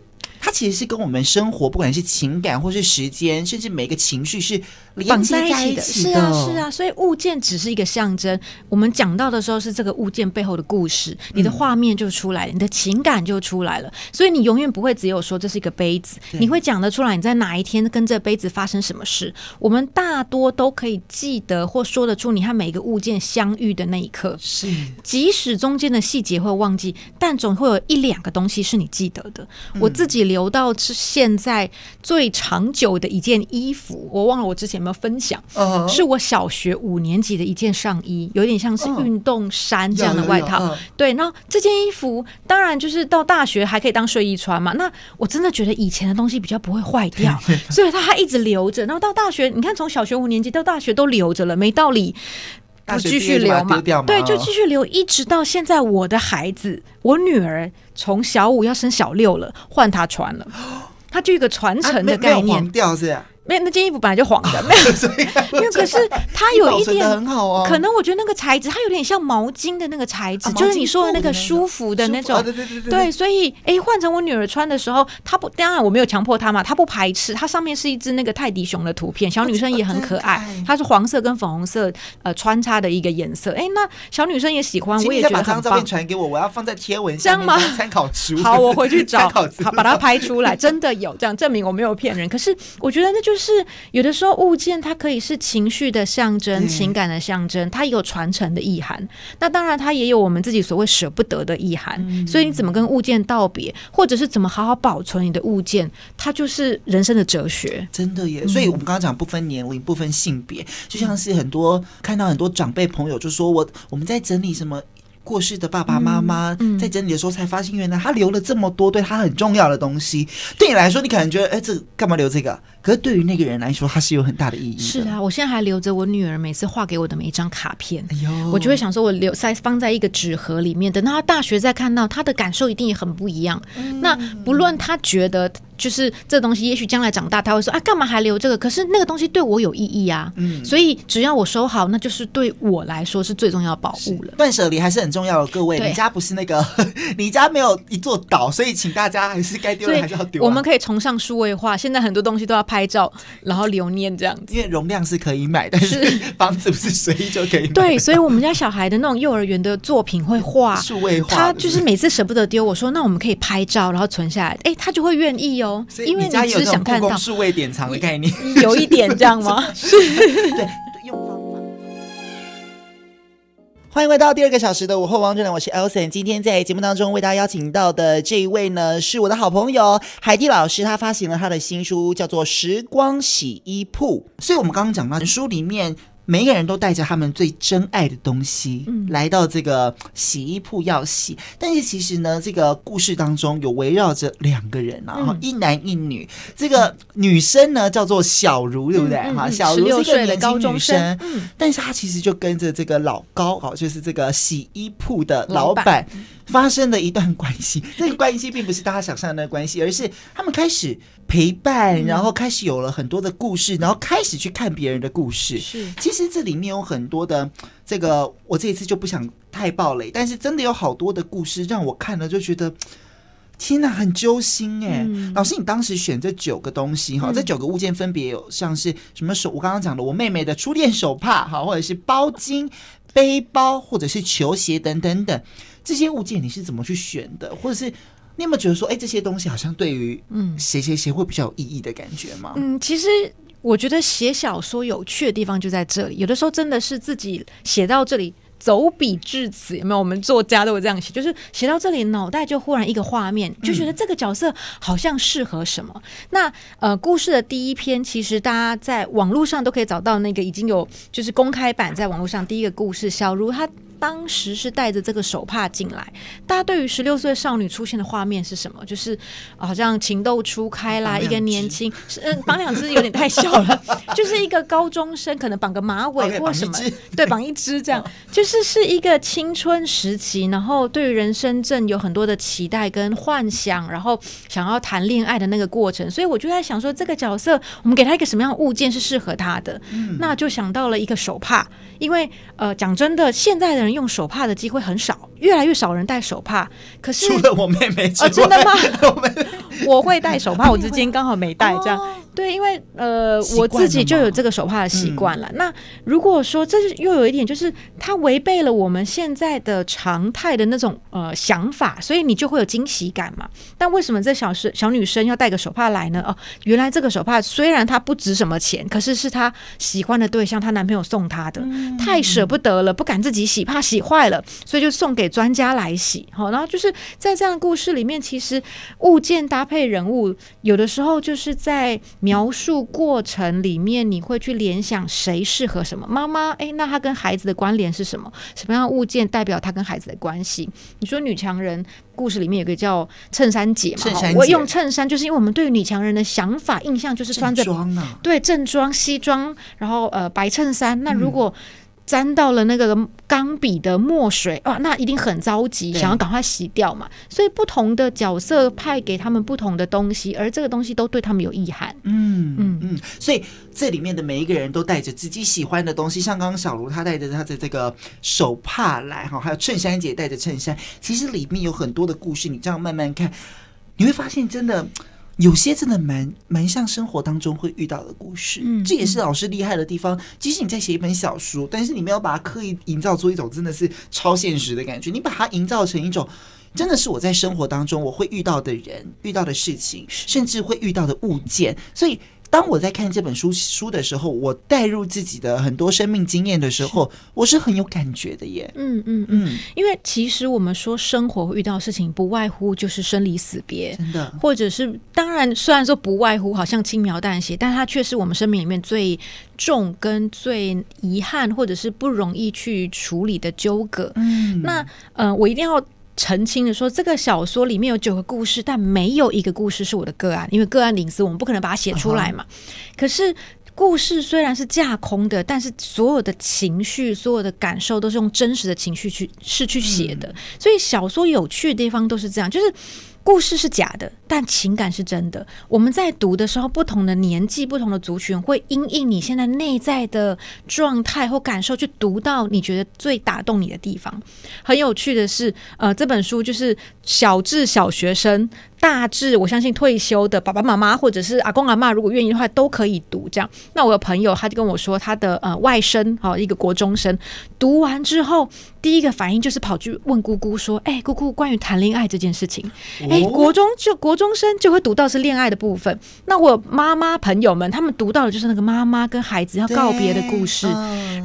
它其实是跟我们生活，不管是情感或是时间，甚至每个情绪是连接在一起的。是啊，是啊。所以物件只是一个象征。我们讲到的时候，是这个物件背后的故事，你的画面就出来了，你的情感就出来了。所以你永远不会只有说这是一个杯子，你会讲得出来你在哪一天跟这杯子发生什么事。我们大多都可以记得或说得出你和每一个物件相遇的那一刻。是，即使中间的细节会忘记，但总会有一两个东西是你记得的。我自己。留到是现在最长久的一件衣服，我忘了我之前有没有分享，uh huh. 是我小学五年级的一件上衣，有点像是运动衫这样的外套。Uh huh. 对，然后这件衣服当然就是到大学还可以当睡衣穿嘛。那我真的觉得以前的东西比较不会坏掉，所以它还一直留着。然后到大学，你看从小学五年级到大学都留着了，没道理。不继续留嘛？对，就继续留，一直到现在。我的孩子，我女儿从小五要升小六了，换她穿了，她就一个传承的概念。没有，那件衣服本来就黄的，没有，没有。可是它有一点很好啊，可能我觉得那个材质，它有点像毛巾的那个材质，就是你说的那个舒服的那种。对对对对。所以，哎，换成我女儿穿的时候，她不，当然我没有强迫她嘛，她不排斥。它上面是一只那个泰迪熊的图片，小女生也很可爱。它是黄色跟粉红色呃穿插的一个颜色。哎，那小女生也喜欢，我也觉得很棒。把这张照片传给我，我要放在贴文上。吗？参考书。好，我回去找，好，把它拍出来。真的有这样证明我没有骗人。可是我觉得那就。就是有的时候物件它可以是情绪的象征，情感的象征，它有传承的意涵。那当然，它也有我们自己所谓舍不得的意涵。嗯、所以你怎么跟物件道别，或者是怎么好好保存你的物件，它就是人生的哲学。真的耶！所以我们刚刚讲不分年龄、不分性别，就像是很多看到很多长辈朋友就说我我们在整理什么。过世的爸爸妈妈在整理的时候，才发现原来他留了这么多对他很重要的东西。对你来说，你可能觉得，哎，这干嘛留这个？可是对于那个人来说，它是有很大的意义。是啊，我现在还留着我女儿每次画给我的每一张卡片。哎呦，我就会想说，我留在放在一个纸盒里面，等到他大学再看到，他的感受一定也很不一样。那不论他觉得。就是这东西，也许将来长大他会说啊，干嘛还留这个？可是那个东西对我有意义啊，嗯，所以只要我收好，那就是对我来说是最重要的保护了。断舍离还是很重要的，各位，你家不是那个，你家没有一座岛，所以请大家还是该丢的还是要丢啊。我们可以崇尚数位化，现在很多东西都要拍照，然后留念这样子。因为容量是可以买，但是 房子不是随意就可以买。对，所以我们家小孩的那种幼儿园的作品会画数位化，他就是每次舍不得丢，我说那我们可以拍照，然后存下来，哎，他就会愿意哦。因为你只是想看到数位典藏的概念，有一点这样吗？是，对，用方法。欢迎回到第二个小时的午后王者呢，我是 Elson。今天在节目当中为大家邀请到的这一位呢，是我的好朋友海蒂老师，他发行了他的新书，叫做《时光洗衣铺》。所以，我们刚刚讲到书里面。每一个人都带着他们最珍爱的东西，嗯、来到这个洗衣铺要洗。但是其实呢，这个故事当中有围绕着两个人啊，嗯、一男一女。这个女生呢叫做小茹，对不对？哈、嗯，小茹是一个年轻女生，嗯、但是她其实就跟着这个老高，哦，就是这个洗衣铺的老板。发生了一段关系，这个关系并不是大家想象的那个关系，而是他们开始陪伴，然后开始有了很多的故事，然后开始去看别人的故事。是，其实这里面有很多的这个，我这一次就不想太暴雷，但是真的有好多的故事让我看了就觉得，天呐，很揪心哎！嗯、老师，你当时选这九个东西哈，嗯、这九个物件分别有像是什么手，我刚刚讲的我妹妹的初恋手帕哈，或者是包巾、背包，或者是球鞋等等等。这些物件你是怎么去选的？或者是你有没有觉得说，哎，这些东西好像对于嗯谁谁谁会比较有意义的感觉吗？嗯，其实我觉得写小说有趣的地方就在这里，有的时候真的是自己写到这里。走笔至此，有没有？我们作家都会这样写，就是写到这里，脑袋就忽然一个画面，就觉得这个角色好像适合什么。那呃，故事的第一篇，其实大家在网络上都可以找到那个已经有就是公开版在网络上第一个故事，小如她。当时是带着这个手帕进来，大家对于十六岁少女出现的画面是什么？就是好像情窦初开啦，一个年轻，嗯，绑两只有点太小了，就是一个高中生，可能绑个马尾或什么，okay, 对，绑一只这样，哦、就是是一个青春时期，然后对于人生正有很多的期待跟幻想，然后想要谈恋爱的那个过程，所以我就在想说，这个角色我们给他一个什么样的物件是适合他的？嗯、那就想到了一个手帕，因为呃，讲真的，现在的人。用手帕的机会很少，越来越少人戴手帕。可是除了我妹妹之外，哦，真的吗？我会戴手帕，我之前刚好没戴，这样。哦对，因为呃，我自己就有这个手帕的习惯了。嗯、那如果说这是又有一点，就是它违背了我们现在的常态的那种呃想法，所以你就会有惊喜感嘛。但为什么这小是小女生要带个手帕来呢？哦，原来这个手帕虽然它不值什么钱，可是是她喜欢的对象，她男朋友送她的，嗯、太舍不得了，不敢自己洗，怕洗坏了，所以就送给专家来洗。好，然后就是在这样的故事里面，其实物件搭配人物，有的时候就是在。描述过程里面，你会去联想谁适合什么？妈妈，诶，那她跟孩子的关联是什么？什么样的物件代表她跟孩子的关系？你说女强人故事里面有个叫衬衫姐嘛？姐我用衬衫，就是因为我们对于女强人的想法印象就是穿着正装啊，对，正装西装，然后呃白衬衫。那如果、嗯沾到了那个钢笔的墨水啊，那一定很着急，想要赶快洗掉嘛。所以不同的角色派给他们不同的东西，而这个东西都对他们有意涵。嗯嗯嗯，所以这里面的每一个人都带着自己喜欢的东西，像刚刚小卢他带着他的这个手帕来哈，还有衬衫姐带着衬衫，其实里面有很多的故事，你这样慢慢看，你会发现真的。有些真的蛮蛮像生活当中会遇到的故事，嗯，这也是老师厉害的地方。即使你在写一本小说，但是你没有把它刻意营造出一种真的是超现实的感觉，你把它营造成一种真的是我在生活当中我会遇到的人、遇到的事情，甚至会遇到的物件，所以。当我在看这本书书的时候，我带入自己的很多生命经验的时候，是我是很有感觉的耶。嗯嗯嗯，因为其实我们说生活遇到事情，不外乎就是生离死别，真的，或者是当然，虽然说不外乎好像轻描淡写，但它却是我们生命里面最重跟最遗憾，或者是不容易去处理的纠葛。嗯，那呃，我一定要。澄清的说，这个小说里面有九个故事，但没有一个故事是我的个案，因为个案隐私，我们不可能把它写出来嘛。可是故事虽然是架空的，但是所有的情绪、所有的感受都是用真实的情绪去是去写的，所以小说有趣的地方都是这样，就是。故事是假的，但情感是真的。我们在读的时候，不同的年纪、不同的族群，会因应你现在内在的状态或感受，去读到你觉得最打动你的地方。很有趣的是，呃，这本书就是小至小学生。大至我相信退休的爸爸妈妈或者是阿公阿嬷，如果愿意的话，都可以读这样。那我有朋友他就跟我说，他的呃外甥好一个国中生，读完之后第一个反应就是跑去问姑姑说：“哎、欸，姑姑，关于谈恋爱这件事情，哎、欸，国中就国中生就会读到是恋爱的部分。那我妈妈朋友们他们读到的就是那个妈妈跟孩子要告别的故事。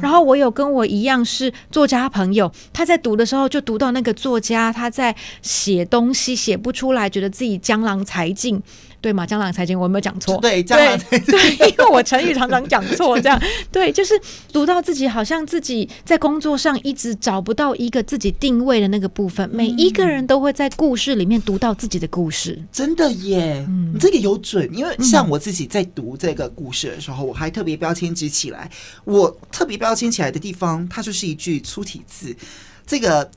然后我有跟我一样是作家朋友，他在读的时候就读到那个作家他在写东西写不出来，觉得自己。江郎才尽，对吗？江郎才尽，我有没有讲错？对，江郎才尽。对，因为我成语常常讲错，这样 对，就是读到自己好像自己在工作上一直找不到一个自己定位的那个部分。嗯、每一个人都会在故事里面读到自己的故事，真的耶，嗯、这个有准。因为像我自己在读这个故事的时候，嗯、我还特别标签指起来。我特别标签起来的地方，它就是一句粗体字，这个。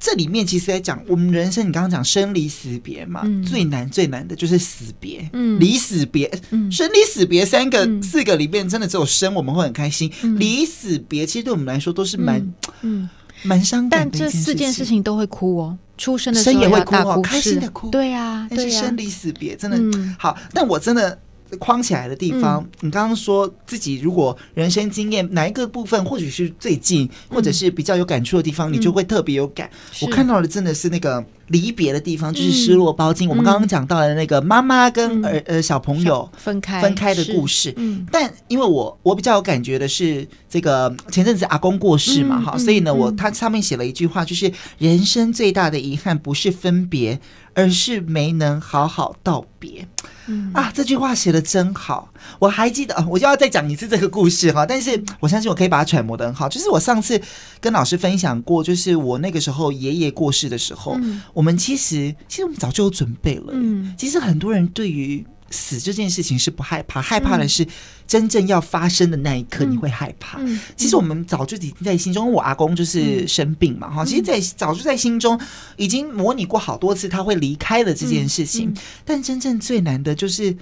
这里面其实在讲我们人生，你刚刚讲生离死别嘛，嗯、最难最难的就是死别，嗯、离死别，嗯、生离死别三个、嗯、四个里面，真的只有生我们会很开心，嗯、离死别其实对我们来说都是蛮嗯。蛮伤感的。但这四件事情都会哭哦，出生的时候生也会哭哦，开心的哭，对呀，但是生离死别真的、嗯、好，但我真的。框起来的地方，嗯、你刚刚说自己如果人生经验哪一个部分，或许是最近，或者是比较有感触的地方，嗯、你就会特别有感。我看到的真的是那个离别的地方，就是失落包金。嗯、我们刚刚讲到的那个妈妈跟儿、嗯、呃小朋友分开分开的故事。嗯，但因为我我比较有感觉的是，这个前阵子阿公过世嘛，哈、嗯，所以呢，我他上面写了一句话，就是人生最大的遗憾不是分别。而是没能好好道别，嗯啊，这句话写的真好。我还记得，我就要再讲一次这个故事哈。但是我相信我可以把它揣摩的很好。就是我上次跟老师分享过，就是我那个时候爷爷过世的时候，嗯、我们其实其实我们早就有准备了。嗯，其实很多人对于死这件事情是不害怕，害怕的是真正要发生的那一刻，你会害怕。嗯嗯、其实我们早就已经在心中，我阿公就是生病嘛，哈、嗯。其实，在早就在心中已经模拟过好多次他会离开了这件事情。但真正最难的就是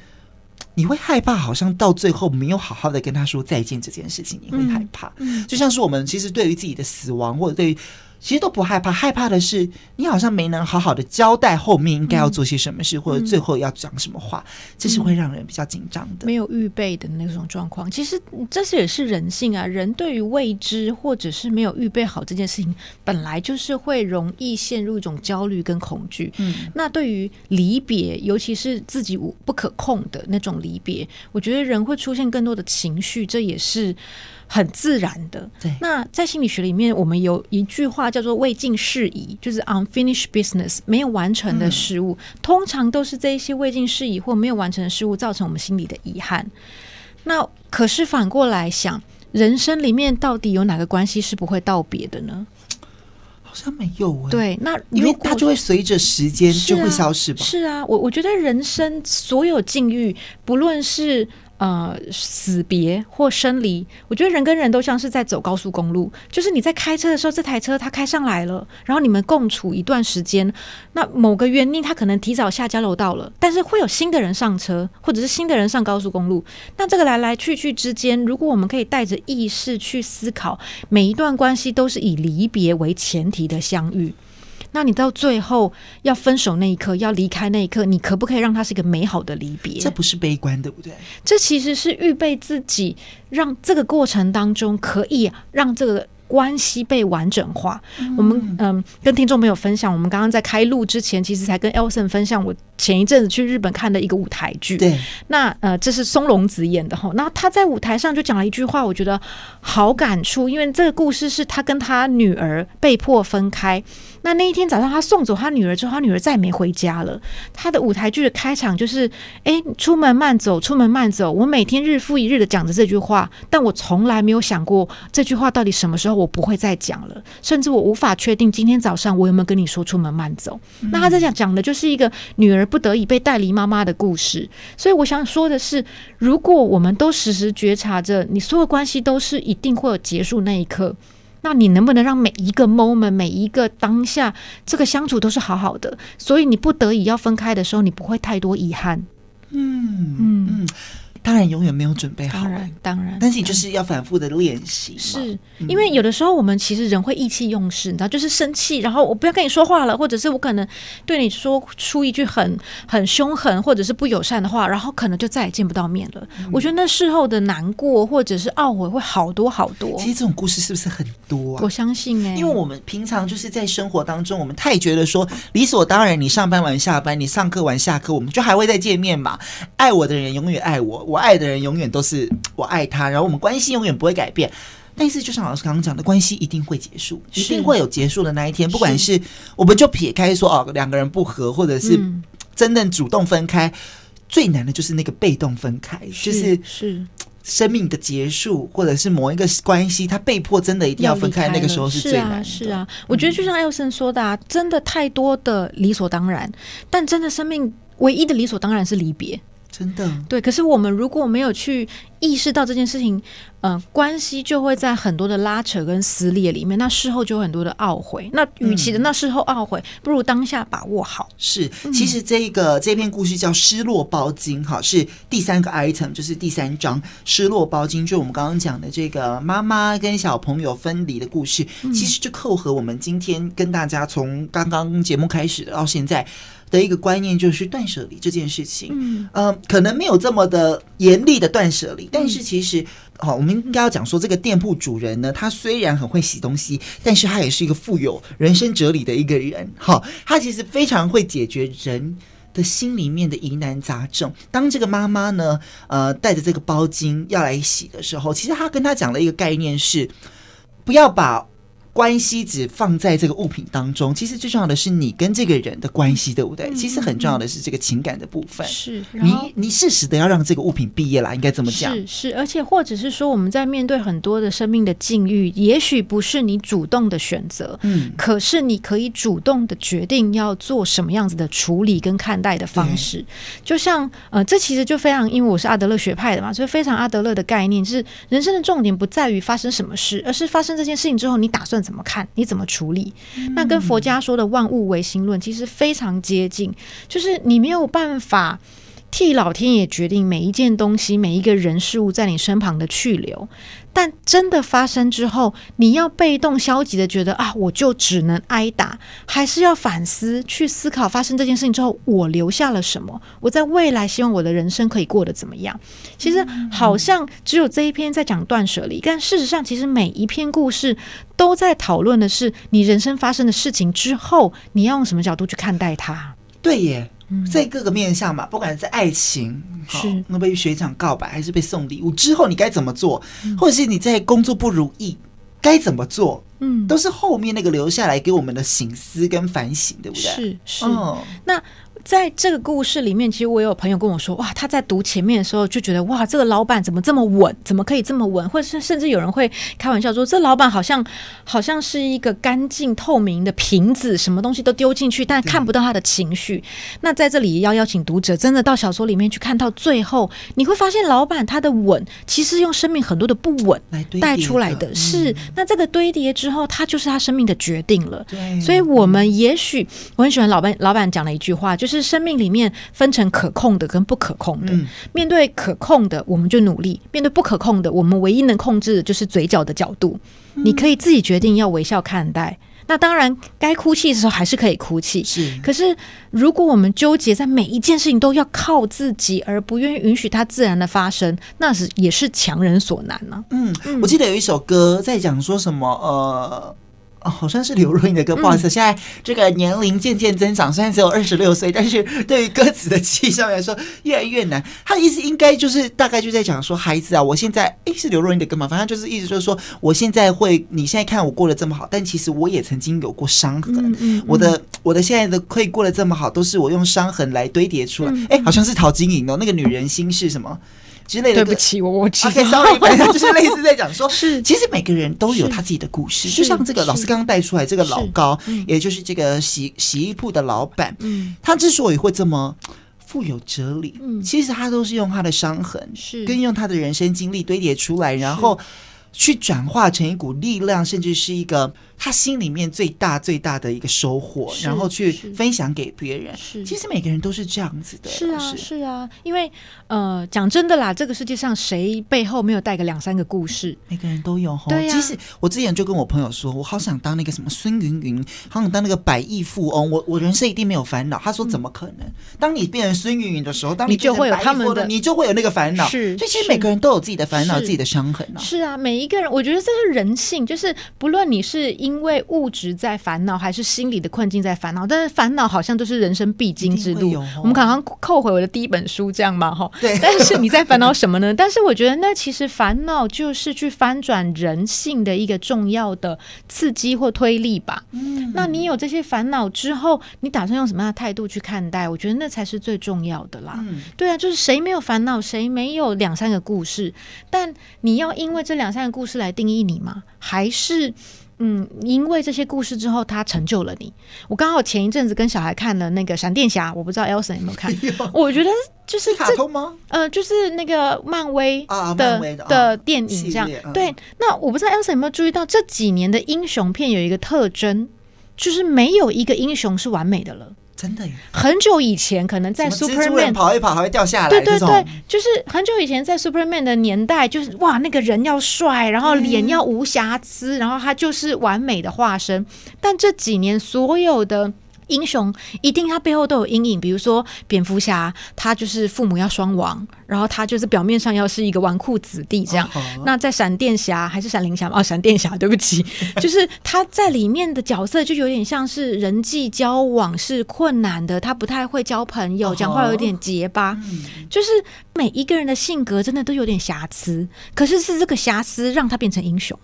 你会害怕，好像到最后没有好好的跟他说再见这件事情，你会害怕。就像是我们其实对于自己的死亡，或者对于。其实都不害怕，害怕的是你好像没能好好的交代后面应该要做些什么事，嗯、或者最后要讲什么话，嗯、这是会让人比较紧张的。没有预备的那种状况，其实这是也是人性啊。人对于未知或者是没有预备好这件事情，本来就是会容易陷入一种焦虑跟恐惧。嗯，那对于离别，尤其是自己不可控的那种离别，我觉得人会出现更多的情绪，这也是。很自然的。对。那在心理学里面，我们有一句话叫做“未尽事宜”，就是 unfinished business，没有完成的事物，嗯、通常都是这一些未尽事宜或没有完成的事物造成我们心里的遗憾。那可是反过来想，人生里面到底有哪个关系是不会道别的呢？好像没有、欸。对，那因为它就会随着时间就会消失吧。是啊，是啊，我我觉得人生所有境遇，不论是。呃，死别或生离，我觉得人跟人都像是在走高速公路，就是你在开车的时候，这台车它开上来了，然后你们共处一段时间，那某个原因它可能提早下交流道了，但是会有新的人上车，或者是新的人上高速公路，那这个来来去去之间，如果我们可以带着意识去思考，每一段关系都是以离别为前提的相遇。那你到最后要分手那一刻，要离开那一刻，你可不可以让它是一个美好的离别？这不是悲观，对不对？这其实是预备自己，让这个过程当中可以让这个。关系被完整化。嗯、我们嗯，跟听众朋友分享，我们刚刚在开录之前，其实才跟 Elson 分享，我前一阵子去日本看的一个舞台剧。对，那呃，这是松隆子演的哈。那他在舞台上就讲了一句话，我觉得好感触，因为这个故事是他跟他女儿被迫分开。那那一天早上，他送走他女儿之后，他女儿再也没回家了。他的舞台剧的开场就是：哎，出门慢走，出门慢走。我每天日复一日的讲着这句话，但我从来没有想过这句话到底什么时候。我不会再讲了，甚至我无法确定今天早上我有没有跟你说出门慢走。嗯、那他在讲讲的就是一个女儿不得已被带离妈妈的故事。所以我想说的是，如果我们都时时觉察着，你所有关系都是一定会有结束那一刻，那你能不能让每一个 moment、每一个当下，这个相处都是好好的？所以你不得已要分开的时候，你不会太多遗憾。嗯嗯。嗯当然永远没有准备好，当然，当然，但是你就是要反复的练习。是因为有的时候我们其实人会意气用事，你知道，就是生气，然后我不要跟你说话了，或者是我可能对你说出一句很很凶狠或者是不友善的话，然后可能就再也见不到面了。嗯、我觉得那事后的难过或者是懊悔会好多好多。其实这种故事是不是很多啊？我相信哎、欸，因为我们平常就是在生活当中，我们太觉得说理所当然，你上班完下班，你上课完下课，我们就还会再见面嘛。爱我的人永远爱我，我。爱的人永远都是我爱他，然后我们关系永远不会改变。但是就像老师刚刚讲的，关系一定会结束，一定会有结束的那一天。不管是我们就撇开说哦，两个人不和，或者是真正主动分开，最难的就是那个被动分开，就是是生命的结束，或者是某一个关系他被迫真的一定要分开，那个时候是最难的。是啊，我觉得就像艾尔森说的，啊，真的太多的理所当然，但真的生命唯一的理所当然是离别。真的对，可是我们如果没有去意识到这件事情，嗯、呃，关系就会在很多的拉扯跟撕裂里面，那事后就有很多的懊悔。那与其的那事后懊悔，嗯、不如当下把握好。是，其实这个、嗯、这篇故事叫《失落包金》，哈，是第三个 item，就是第三章《失落包金》，就我们刚刚讲的这个妈妈跟小朋友分离的故事，嗯、其实就扣合我们今天跟大家从刚刚节目开始到现在。的一个观念，就是断舍离这件事情。嗯，呃，可能没有这么的严厉的断舍离，但是其实，好、我们应该要讲说，这个店铺主人呢，他虽然很会洗东西，但是他也是一个富有人生哲理的一个人。哈、哦，他其实非常会解决人的心里面的疑难杂症。当这个妈妈呢，呃，带着这个包巾要来洗的时候，其实他跟他讲了一个概念是，不要把。关系只放在这个物品当中，其实最重要的是你跟这个人的关系，对不对？其实很重要的是这个情感的部分。是，你你适时的要让这个物品毕业啦，应该这么讲。是是，而且或者是说，我们在面对很多的生命的境遇，也许不是你主动的选择，嗯，可是你可以主动的决定要做什么样子的处理跟看待的方式。就像呃，这其实就非常，因为我是阿德勒学派的嘛，所以非常阿德勒的概念，就是人生的重点不在于发生什么事，而是发生这件事情之后，你打算。怎么看？你怎么处理？那跟佛家说的万物唯心论其实非常接近，就是你没有办法替老天爷决定每一件东西、每一个人事物在你身旁的去留。但真的发生之后，你要被动消极的觉得啊，我就只能挨打，还是要反思去思考发生这件事情之后，我留下了什么？我在未来希望我的人生可以过得怎么样？其实好像只有这一篇在讲断舍离，但事实上，其实每一篇故事都在讨论的是你人生发生的事情之后，你要用什么角度去看待它？对耶。在各个面向嘛，不管是爱情，是那被学长告白，还是被送礼物之后，你该怎么做？或者是你在工作不如意，该怎么做？嗯，都是后面那个留下来给我们的醒思跟反省，对不对？是是。哦、那。在这个故事里面，其实我有朋友跟我说，哇，他在读前面的时候就觉得，哇，这个老板怎么这么稳？怎么可以这么稳？或者是甚至有人会开玩笑说，这老板好像 好像是一个干净透明的瓶子，什么东西都丢进去，但看不到他的情绪。那在这里要邀请读者真的到小说里面去看到最后，你会发现老板他的稳，其实用生命很多的不稳来带出来的是。那这个堆叠之后，他就是他生命的决定了。对，所以我们也许我很喜欢老板老板讲了一句话，就是。生命里面分成可控的跟不可控的。面对可控的，我们就努力；面对不可控的，我们唯一能控制的就是嘴角的角度。你可以自己决定要微笑看待。那当然，该哭泣的时候还是可以哭泣。是，可是如果我们纠结在每一件事情都要靠自己，而不愿意允许它自然的发生，那是也是强人所难呢、啊。嗯，我记得有一首歌在讲说什么，呃。哦，好像是刘若英的歌，不好意思，嗯、现在这个年龄渐渐增长，虽然只有二十六岁，但是对于歌词的记忆上来说越来越难。他的意思应该就是大概就在讲说，孩子啊，我现在诶是刘若英的歌嘛，反正就是意思就是说，我现在会，你现在看我过得这么好，但其实我也曾经有过伤痕。嗯嗯、我的我的现在的可以过得这么好，都是我用伤痕来堆叠出来。哎、嗯，好像是陶晶莹哦，那个女人心是什么？之类的，对不起，我我知道，okay, 反正就是类似在讲说，是。其实每个人都有他自己的故事，就像这个老师刚刚带出来这个老高，也就是这个洗洗衣铺的老板，嗯，他之所以会这么富有哲理，嗯，其实他都是用他的伤痕，是。跟用他的人生经历堆叠出来，然后去转化成一股力量，甚至是一个。他心里面最大最大的一个收获，然后去分享给别人。是，其实每个人都是这样子的。是啊，是啊，因为呃，讲真的啦，这个世界上谁背后没有带个两三个故事？每个人都有。对呀。其实我之前就跟我朋友说，我好想当那个什么孙云云，好想当那个百亿富翁。我我人生一定没有烦恼。他说怎么可能？当你变成孙云云的时候，当你就会有他们的，你就会有那个烦恼。是，所以其实每个人都有自己的烦恼，自己的伤痕啊。是啊，每一个人，我觉得这是人性，就是不论你是。因为物质在烦恼，还是心理的困境在烦恼？但是烦恼好像都是人生必经之路。我们刚刚扣回我的第一本书，这样嘛，哈。对。但是你在烦恼什么呢？但是我觉得，那其实烦恼就是去翻转人性的一个重要的刺激或推力吧。嗯。那你有这些烦恼之后，你打算用什么样的态度去看待？我觉得那才是最重要的啦。嗯。对啊，就是谁没有烦恼，谁没有两三个故事？但你要因为这两三个故事来定义你吗？还是？嗯，因为这些故事之后，他成就了你。我刚好前一阵子跟小孩看了那个闪电侠，我不知道 Elson 有没有看。我觉得就是卡通吗？呃，就是那个漫威的的电影这样。对，那我不知道 Elson 有没有注意到这几年的英雄片有一个特征，就是没有一个英雄是完美的了。真的耶，很久以前可能在 Superman 跑一跑还会掉下来，对对对，就是很久以前在 Superman 的年代，就是哇，那个人要帅，然后脸要无瑕疵，然后他就是完美的化身。但这几年所有的英雄一定他背后都有阴影，比如说蝙蝠侠，他就是父母要双亡，然后他就是表面上要是一个纨绔子弟这样。那在闪电侠还是闪灵侠？哦，闪电侠，对不起，就是他在里面的角色就有点像是人际交往是困难的，他不太会交朋友，讲、哦、话有点结巴，嗯、就是每一个人的性格真的都有点瑕疵，可是是这个瑕疵让他变成英雄。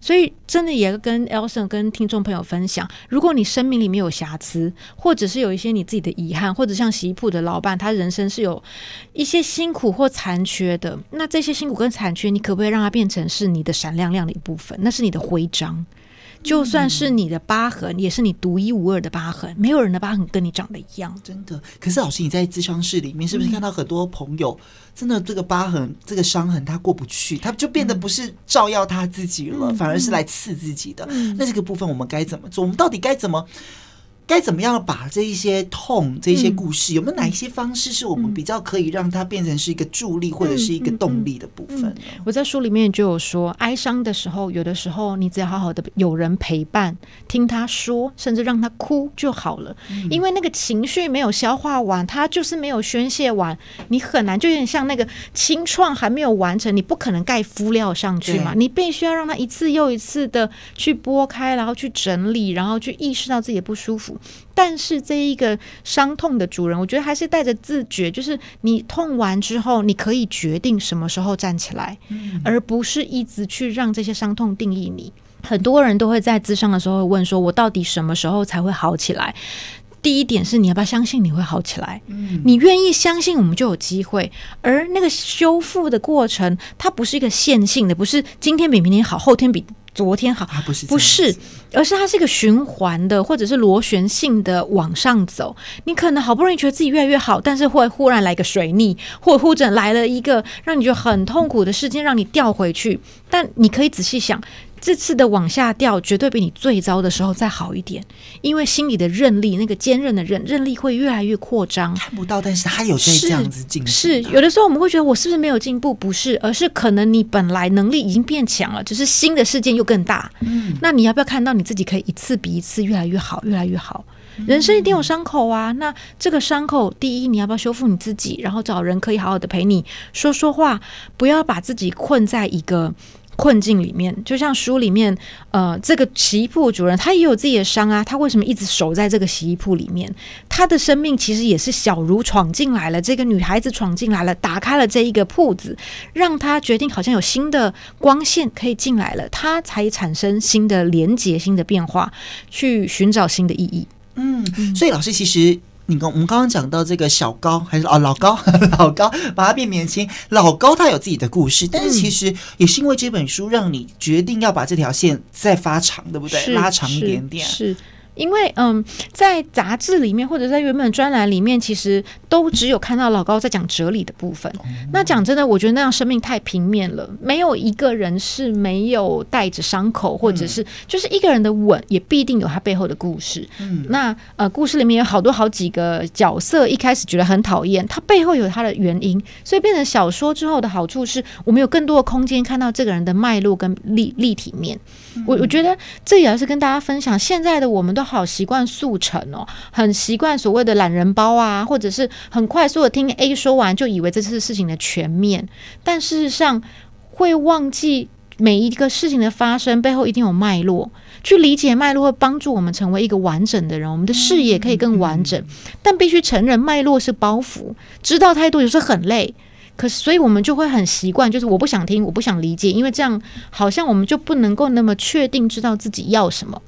所以，真的也跟 Elson 跟听众朋友分享，如果你生命里面有瑕疵，或者是有一些你自己的遗憾，或者像洗衣铺的老板，他人生是有一些辛苦或残缺的，那这些辛苦跟残缺，你可不可以让它变成是你的闪亮亮的一部分？那是你的徽章。就算是你的疤痕，嗯、也是你独一无二的疤痕，没有人的疤痕跟你长得一样。真的，可是老师，你在咨商室里面是不是看到很多朋友，嗯、真的这个疤痕、这个伤痕他过不去，他就变得不是照耀他自己了，嗯、反而是来刺自己的。嗯、那这个部分我们该怎么做？我们到底该怎么？该怎么样把这一些痛、这些故事，嗯、有没有哪一些方式是我们比较可以让它变成是一个助力或者是一个动力的部分？嗯嗯嗯、我在书里面就有说，哀伤的时候，有的时候你只要好好的有人陪伴，听他说，甚至让他哭就好了。嗯、因为那个情绪没有消化完，他就是没有宣泄完，你很难，就有点像那个清创还没有完成，你不可能盖敷料上去嘛，你必须要让他一次又一次的去拨开，然后去整理，然后去意识到自己的不舒服。但是这一个伤痛的主人，我觉得还是带着自觉，就是你痛完之后，你可以决定什么时候站起来，嗯、而不是一直去让这些伤痛定义你。很多人都会在咨商的时候问说：“我到底什么时候才会好起来？”第一点是你要不要相信你会好起来？嗯、你愿意相信，我们就有机会。而那个修复的过程，它不是一个线性的，不是今天比明天好，后天比。昨天好，不是，不是，而是它是一个循环的，或者是螺旋性的往上走。你可能好不容易觉得自己越来越好，但是会忽然来个水逆，或或者来了一个让你觉得很痛苦的事件，让你掉回去。但你可以仔细想。这次的往下掉，绝对比你最糟的时候再好一点，因为心里的韧力，那个坚韧的韧韧力会越来越扩张。看不到，但是他有在这样子进步。是有的时候我们会觉得我是不是没有进步？不是，而是可能你本来能力已经变强了，只是新的事件又更大。嗯，那你要不要看到你自己可以一次比一次越来越好，越来越好？人生一定有伤口啊，那这个伤口，第一你要不要修复你自己，然后找人可以好好的陪你说说话，不要把自己困在一个。困境里面，就像书里面，呃，这个洗衣铺主人他也有自己的伤啊，他为什么一直守在这个洗衣铺里面？他的生命其实也是小如闯进来了，这个女孩子闯进来了，打开了这一个铺子，让他决定好像有新的光线可以进来了，他才产生新的连结、新的变化，去寻找新的意义。嗯，所以老师其实。你刚我们刚刚讲到这个小高还是啊老高 老高把他变年轻，老高他有自己的故事，但是其实也是因为这本书让你决定要把这条线再发长，对不对？拉长一点点。是。是因为嗯，在杂志里面或者在原本专栏里面，其实都只有看到老高在讲哲理的部分。那讲真的，我觉得那样生命太平面了，没有一个人是没有带着伤口，或者是就是一个人的吻，也必定有他背后的故事。嗯，那呃，故事里面有好多好几个角色，一开始觉得很讨厌，他背后有他的原因，所以变成小说之后的好处是我们有更多的空间看到这个人的脉络跟立立体面。我我觉得这也是跟大家分享，现在的我们都。好习惯速成哦，很习惯所谓的懒人包啊，或者是很快速的听 A 说完就以为这次事情的全面，但事实上会忘记每一个事情的发生背后一定有脉络，去理解脉络会帮助我们成为一个完整的人，我们的视野可以更完整。但必须承认脉络是包袱，知道太多有时候很累，可是所以我们就会很习惯，就是我不想听，我不想理解，因为这样好像我们就不能够那么确定知道自己要什么。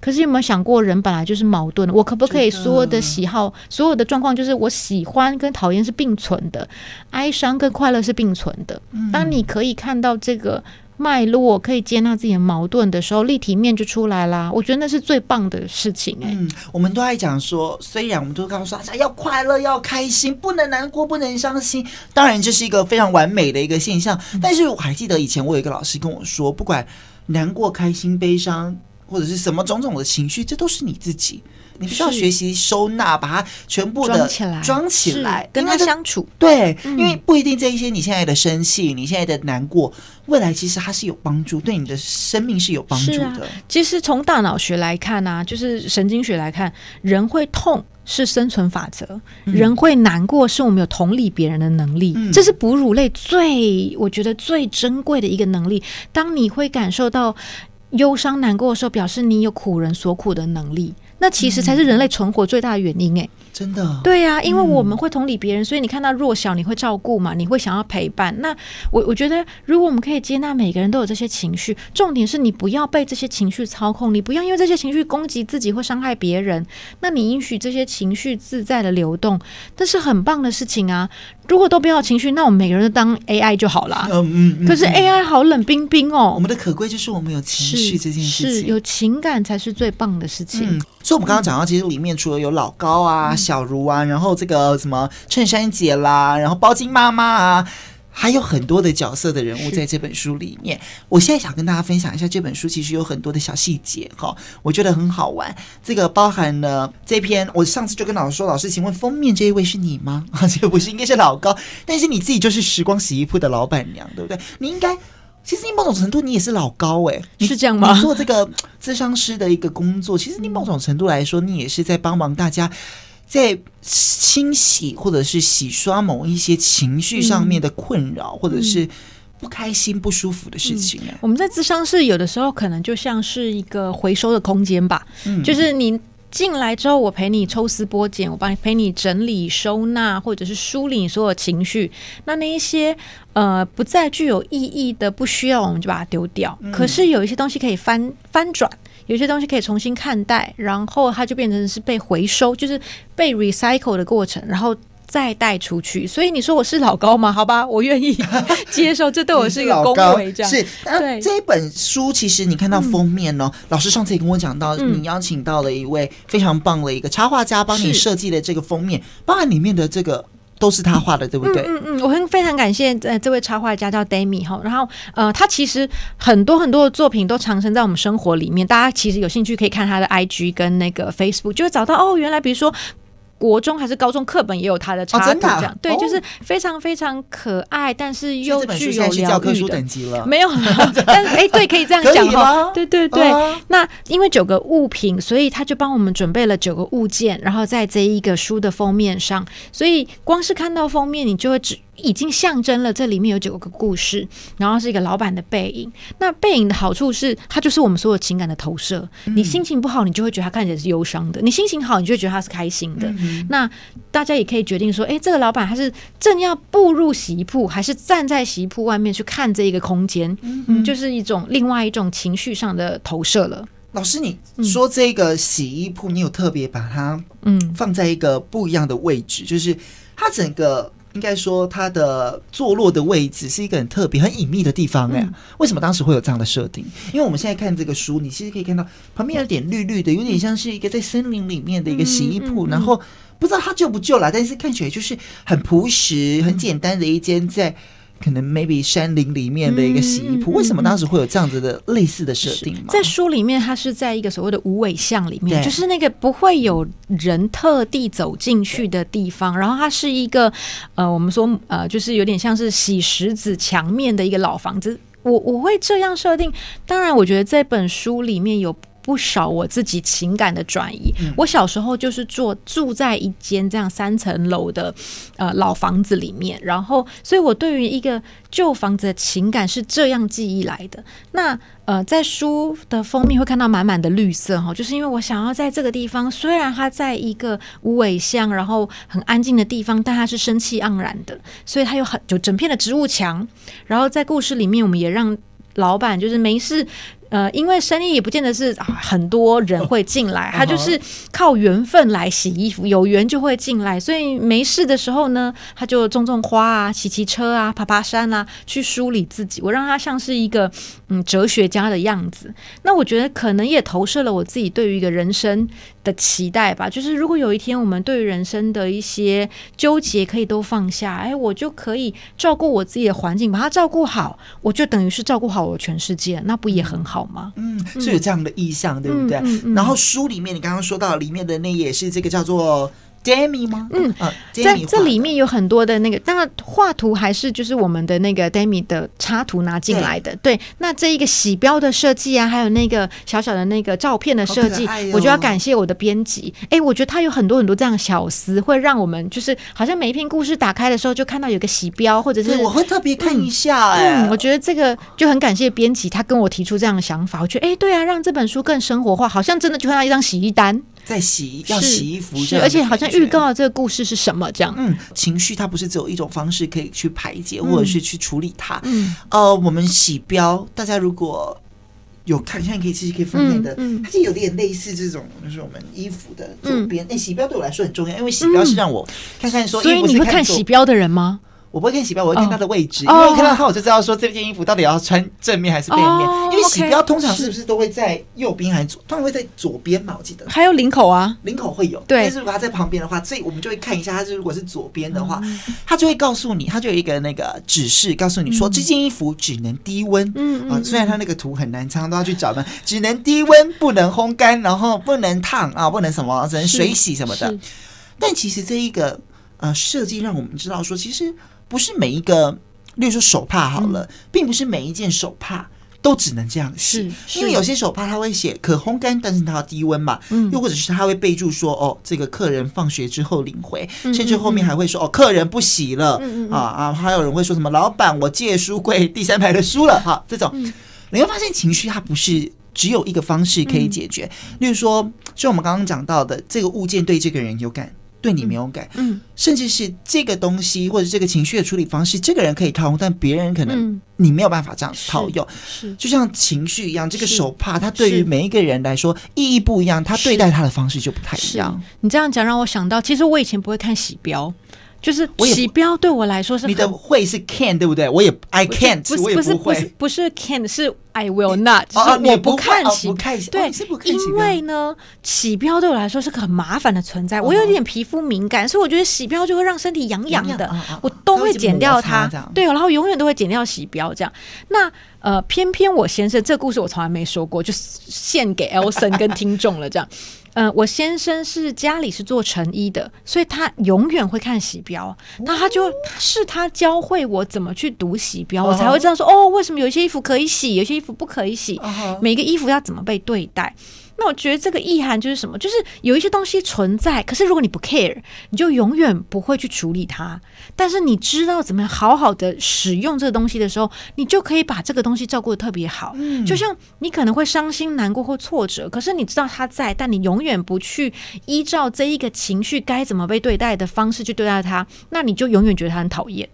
可是有没有想过，人本来就是矛盾的。我可不可以所有的喜好、所有的状况，就是我喜欢跟讨厌是并存的，哀伤跟快乐是并存的。当你可以看到这个脉络，可以接纳自己的矛盾的时候，立体面就出来啦。我觉得那是最棒的事情哎、欸。嗯，我们都爱讲说，虽然我们都刚刚说要快乐、要开心，不能难过、不能伤心。当然这是一个非常完美的一个现象。但是我还记得以前我有一个老师跟我说，不管难过、开心、悲伤。或者是什么种种的情绪，这都是你自己。你需要学习收纳，把它全部的装起来，装起来，跟他相处。对，嗯、因为不一定这一些你现在的生气，你现在的难过，未来其实它是有帮助，对你的生命是有帮助的。啊、其实从大脑学来看呢、啊，就是神经学来看，人会痛是生存法则，嗯、人会难过是我们有同理别人的能力，嗯、这是哺乳类最我觉得最珍贵的一个能力。当你会感受到忧伤难过的时候，表示你有苦人所苦的能力。那其实才是人类存活最大的原因诶、欸，真的，对呀、啊，因为我们会同理别人，嗯、所以你看到弱小，你会照顾嘛，你会想要陪伴。那我我觉得，如果我们可以接纳每个人都有这些情绪，重点是你不要被这些情绪操控，你不要因为这些情绪攻击自己或伤害别人。那你允许这些情绪自在的流动，这是很棒的事情啊。如果都不要情绪，那我们每个人都当 AI 就好了。嗯嗯。嗯可是 AI 好冷冰冰哦。我们的可贵就是我们有情绪这件事情，是有情感才是最棒的事情。嗯所以，我们刚刚讲到，其实里面除了有老高啊、嗯、小茹啊，然后这个什么衬衫姐啦，然后包金妈妈啊，还有很多的角色的人物在这本书里面。我现在想跟大家分享一下这本书，其实有很多的小细节哈，我觉得很好玩。这个包含了这篇，我上次就跟老师说，老师，请问封面这一位是你吗？啊，这个不是，应该是老高，但是你自己就是时光洗衣铺的老板娘，对不对？你应该。其实你某种程度你也是老高哎、欸，是这样吗？你做这个咨商师的一个工作，其实你某种程度来说，你也是在帮忙大家在清洗或者是洗刷某一些情绪上面的困扰，嗯、或者是不开心、不舒服的事情。我们在咨商室有的时候可能就像是一个回收的空间吧，嗯、就是你。进来之后，我陪你抽丝剥茧，我帮你陪你整理收纳，或者是梳理所有情绪。那那一些呃不再具有意义的、不需要，我们就把它丢掉。嗯、可是有一些东西可以翻翻转，有些东西可以重新看待，然后它就变成是被回收，就是被 recycle 的过程，然后。再带出去，所以你说我是老高吗？好吧，我愿意接受，这对我是一个恭维。这样 是，对这一本书，其实你看到封面呢，老师上次也跟我讲到，你邀请到了一位非常棒的一个插画家，帮你设计的这个封面，包含里面的这个都是他画的，对不对？嗯嗯，我很非常感谢呃这位插画家叫 Demi 哈，然后呃他其实很多很多的作品都藏身在我们生活里面，大家其实有兴趣可以看他的 IG 跟那个 Facebook，就会找到哦，原来比如说。国中还是高中课本也有他的插图，这样。对，就是非常非常可爱，但是又具有疗愈的。没有，但是哎，对，可以这样讲哈。对对对，那因为九个物品，所以他就帮我们准备了九个物件，然后在这一个书的封面上，所以光是看到封面，你就会只。已经象征了这里面有九个故事，然后是一个老板的背影。那背影的好处是，它就是我们所有情感的投射。你心情不好，你就会觉得他看起来是忧伤的；你心情好，你就会觉得他是开心的。嗯、那大家也可以决定说，哎，这个老板他是正要步入洗衣铺，还是站在洗衣铺外面去看这一个空间？嗯哼，就是一种另外一种情绪上的投射了。老师，你说这个洗衣铺，你有特别把它嗯放在一个不一样的位置，嗯、就是它整个。应该说，它的坐落的位置是一个很特别、很隐秘的地方哎。为什么当时会有这样的设定？因为我们现在看这个书，你其实可以看到旁边有点绿绿的，有点像是一个在森林里面的一个洗衣铺。然后不知道它旧不旧啦，但是看起来就是很朴实、很简单的一间在。可能 maybe 山林里面的一个洗衣铺，嗯、为什么当时会有这样子的类似的设定吗？在书里面，它是在一个所谓的无尾巷里面，就是那个不会有人特地走进去的地方。然后它是一个呃，我们说呃，就是有点像是洗石子墙面的一个老房子。我我会这样设定。当然，我觉得这本书里面有。不少我自己情感的转移。嗯、我小时候就是住住在一间这样三层楼的呃老房子里面，然后，所以我对于一个旧房子的情感是这样记忆来的。那呃，在书的封面会看到满满的绿色哈，就是因为我想要在这个地方，虽然它在一个无尾巷，然后很安静的地方，但它是生气盎然的，所以它有很就整片的植物墙。然后在故事里面，我们也让老板就是没事。呃，因为生意也不见得是很多人会进来，他就是靠缘分来洗衣服，有缘就会进来。所以没事的时候呢，他就种种花啊，骑骑车啊，爬爬山啊，去梳理自己。我让他像是一个嗯哲学家的样子。那我觉得可能也投射了我自己对于一个人生的期待吧。就是如果有一天我们对于人生的一些纠结可以都放下，哎，我就可以照顾我自己的环境，把它照顾好，我就等于是照顾好我全世界，那不也很好？好吗？嗯，是有这样的意向，对不对？然后书里面你刚刚说到里面的那页是这个叫做。Demi 吗？嗯啊，在这里面有很多的那个，当然画图还是就是我们的那个 Demi 的插图拿进来的。对，对，那这一个洗标的设计啊，还有那个小小的那个照片的设计，哦、我就要感谢我的编辑。哎，我觉得他有很多很多这样的小思，会让我们就是好像每一篇故事打开的时候，就看到有个洗标，或者是我会特别看一下、欸。哎、嗯，我觉得这个就很感谢编辑，他跟我提出这样的想法。我觉得，哎，对啊，让这本书更生活化，好像真的就像一张洗衣单。在洗要洗衣服，是，而且好像预告这个故事是什么这样。嗯，情绪它不是只有一种方式可以去排解，或者是去处理它。嗯，呃，我们洗标，大家如果有看，现在可以其实可以分辨的，嗯它是有点类似这种，就是我们衣服的左边。哎，洗标对我来说很重要，因为洗标是让我看看说，所以你会看洗标的人吗？我不会看洗标，我会看它的位置，因为我看到它我就知道说这件衣服到底要穿正面还是背面。因为洗标通常是不是都会在右边还是左？通常会在左边嘛？我记得。还有领口啊，领口会有。对。但是如果它在旁边的话，这我们就会看一下，它是如果是左边的话，它就会告诉你，它就有一个那个指示，告诉你说这件衣服只能低温。嗯啊，虽然它那个图很难，常常都要去找的，只能低温，不能烘干，然后不能烫啊，不能什么，只能水洗什么的。但其实这一个呃设计让我们知道说，其实。不是每一个，例如说手帕好了，嗯、并不是每一件手帕都只能这样洗，因为有些手帕它会写可烘干，但是它要低温嘛。嗯，又或者是它会备注说，哦，这个客人放学之后领回，嗯、甚至后面还会说，哦，客人不洗了。嗯嗯啊啊，还有人会说什么，老板，我借书柜 第三排的书了。哈，这种、嗯、你会发现情绪它不是只有一个方式可以解决。嗯、例如说，就我们刚刚讲到的，这个物件对这个人有感。对你没有改，嗯，甚至是这个东西或者这个情绪的处理方式，这个人可以套用，但别人可能你没有办法这样套用。是，就像情绪一样，这个手帕它对于每一个人来说意义不一样，他对待他的方式就不太一样。你这样讲让我想到，其实我以前不会看喜标。就是洗标对我来说是你的会是 can 对不对？我也 I can't，不是不是不是不是 can 是 I will not，就是我不看洗，对，因为呢洗标对我来说是个很麻烦的存在，我有点皮肤敏感，所以我觉得洗标就会让身体痒痒的，我都会剪掉它，对，然后永远都会剪掉洗标这样。那呃，偏偏我先生这故事我从来没说过，就献给 Elson 跟听众了这样。嗯、呃，我先生是家里是做成衣的，所以他永远会看洗标。那他就，是他教会我怎么去读洗标，我才会知道说，哦，为什么有些衣服可以洗，有些衣服不可以洗，每个衣服要怎么被对待。那我觉得这个意涵就是什么？就是有一些东西存在，可是如果你不 care，你就永远不会去处理它。但是你知道怎么样好好的使用这个东西的时候，你就可以把这个东西照顾的特别好。嗯，就像你可能会伤心、难过或挫折，可是你知道它在，但你永远不去依照这一个情绪该怎么被对待的方式去对待它，那你就永远觉得它很讨厌。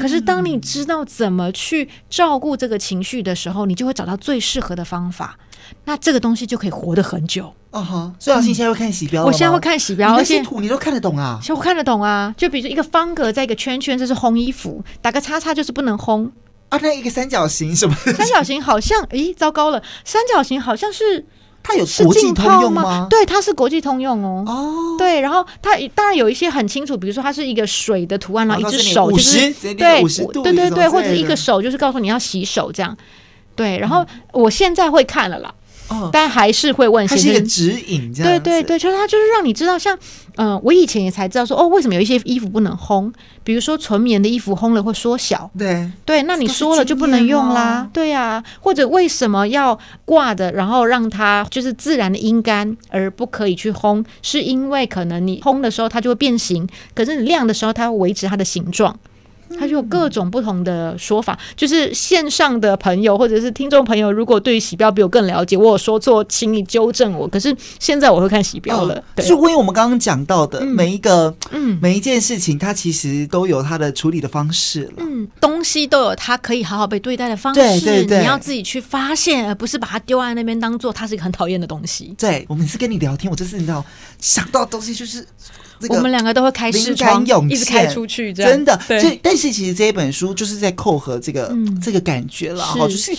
可是当你知道怎么去照顾这个情绪的时候，你就会找到最适合的方法。那这个东西就可以活得很久。哦哈，所以老师现在会看洗标，我现在会看洗标，而且图你都看得懂啊？我看得懂啊。就比如说一个方格在一个圈圈，这是烘衣服，打个叉叉就是不能烘啊。那一个三角形什么？三角形好像，咦，糟糕了，三角形好像是它有国际通用吗？对，它是国际通用哦。哦，对，然后它当然有一些很清楚，比如说它是一个水的图案，然后一只手就是对对对对，或者一个手就是告诉你要洗手这样。对，然后我现在会看了啦，哦，但还是会问，它是一个指引，这样对对对，就是它就是让你知道，像嗯，我以前也才知道说，哦，为什么有一些衣服不能烘，比如说纯棉的衣服烘了会缩小，对。对，那你说了就不能用啦，对呀，或者为什么要挂的，然后让它就是自然的阴干，而不可以去烘，是因为可能你烘的时候它就会变形，可是你晾的时候它会维持它的形状。它就有各种不同的说法，就是线上的朋友或者是听众朋友，如果对于洗标比我更了解，我有说错，请你纠正我。可是现在我会看洗标了，对，就因为我们刚刚讲到的每一个，嗯，每一件事情，它其实都有它的处理的方式了。嗯，东西都有它可以好好被对待的方式，对对对，你要自己去发现，而不是把它丢在那边，当做它是一个很讨厌的东西。对，我每次跟你聊天，我就是你知道想到的东西就是。我们两个都会开视窗，一直开出去，真的。对，但是其实这一本书就是在扣合这个这个感觉了哈，就是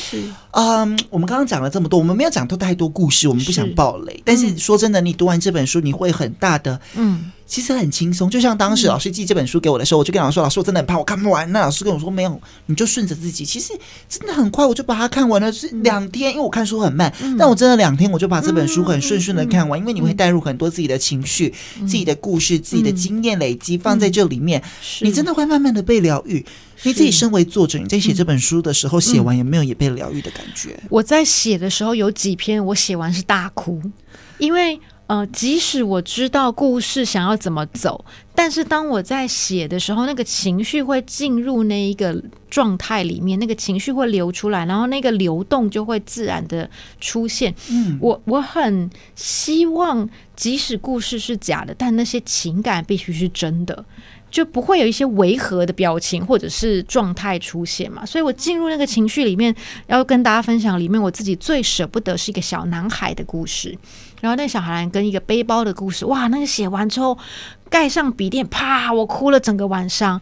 嗯，我们刚刚讲了这么多，我们没有讲到太多故事，我们不想暴雷。但是说真的，你读完这本书，你会很大的嗯其实很轻松。就像当时老师寄这本书给我的时候，我就跟老师说：“老师，我真的很怕我看不完。”那老师跟我说：“没有，你就顺着自己。”其实真的很快，我就把它看完了，是两天。因为我看书很慢，但我真的两天我就把这本书很顺顺的看完。因为你会带入很多自己的情绪、自己的故事、自己的经验累积放在这里面，你真的会慢慢的被疗愈。你自己身为作者，你在写这本书的时候，写完有没有也被疗愈的感觉？我在写的时候有几篇，我写完是大哭，因为呃，即使我知道故事想要怎么走，但是当我在写的时候，那个情绪会进入那一个状态里面，那个情绪会流出来，然后那个流动就会自然的出现。嗯，我我很希望，即使故事是假的，但那些情感必须是真的。就不会有一些违和的表情或者是状态出现嘛，所以我进入那个情绪里面，要跟大家分享里面我自己最舍不得是一个小男孩的故事，然后那小孩跟一个背包的故事，哇，那个写完之后盖上笔电，啪，我哭了整个晚上。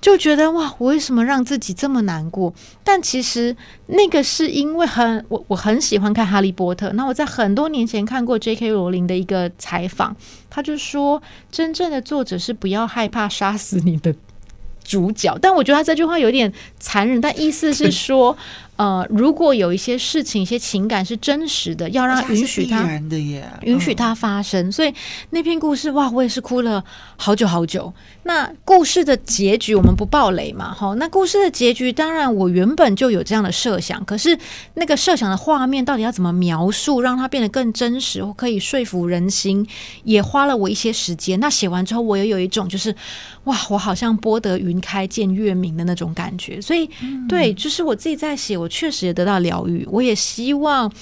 就觉得哇，我为什么让自己这么难过？但其实那个是因为很我我很喜欢看《哈利波特》。那我在很多年前看过 J.K. 罗琳的一个采访，他就说，真正的作者是不要害怕杀死你的主角。但我觉得他这句话有点残忍，但意思是说。呃，如果有一些事情、一些情感是真实的，要让允许它，允许它发生。所以那篇故事，哇，我也是哭了好久好久。那故事的结局，我们不暴雷嘛？哈，那故事的结局，当然我原本就有这样的设想，可是那个设想的画面到底要怎么描述，让它变得更真实，或可以说服人心，也花了我一些时间。那写完之后，我也有一种就是，哇，我好像播得云开见月明的那种感觉。所以，嗯、对，就是我自己在写我。确实也得到疗愈，我也希望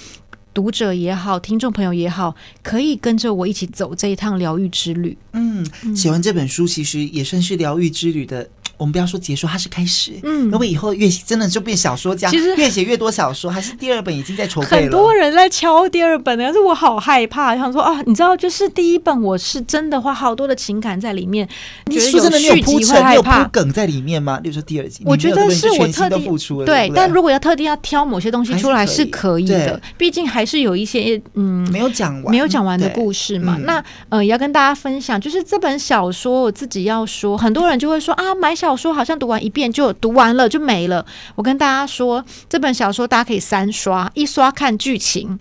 读者也好，听众朋友也好，可以跟着我一起走这一趟疗愈之旅。嗯，写完这本书，其实也算是疗愈之旅的。我们不要说结束，它是开始。嗯，如果以后越真的就变小说家，其实越写越多小说，还是第二本已经在筹备了。很多人在敲第二本，但是我好害怕，想说啊，你知道，就是第一本我是真的花好多的情感在里面。你说真的，你有铺陈，你有铺梗在里面吗？比如说第二集，我觉得是我特地付出了。对，但如果要特地要挑某些东西出来，是可以的。毕竟还是有一些嗯没有讲完、没有讲完的故事嘛。那呃，也要跟大家分享，就是这本小说我自己要说，很多人就会说啊，买小小说好像读完。一遍就读完了就没了。我跟大家说，这本小说大家可以三刷，一刷看剧情。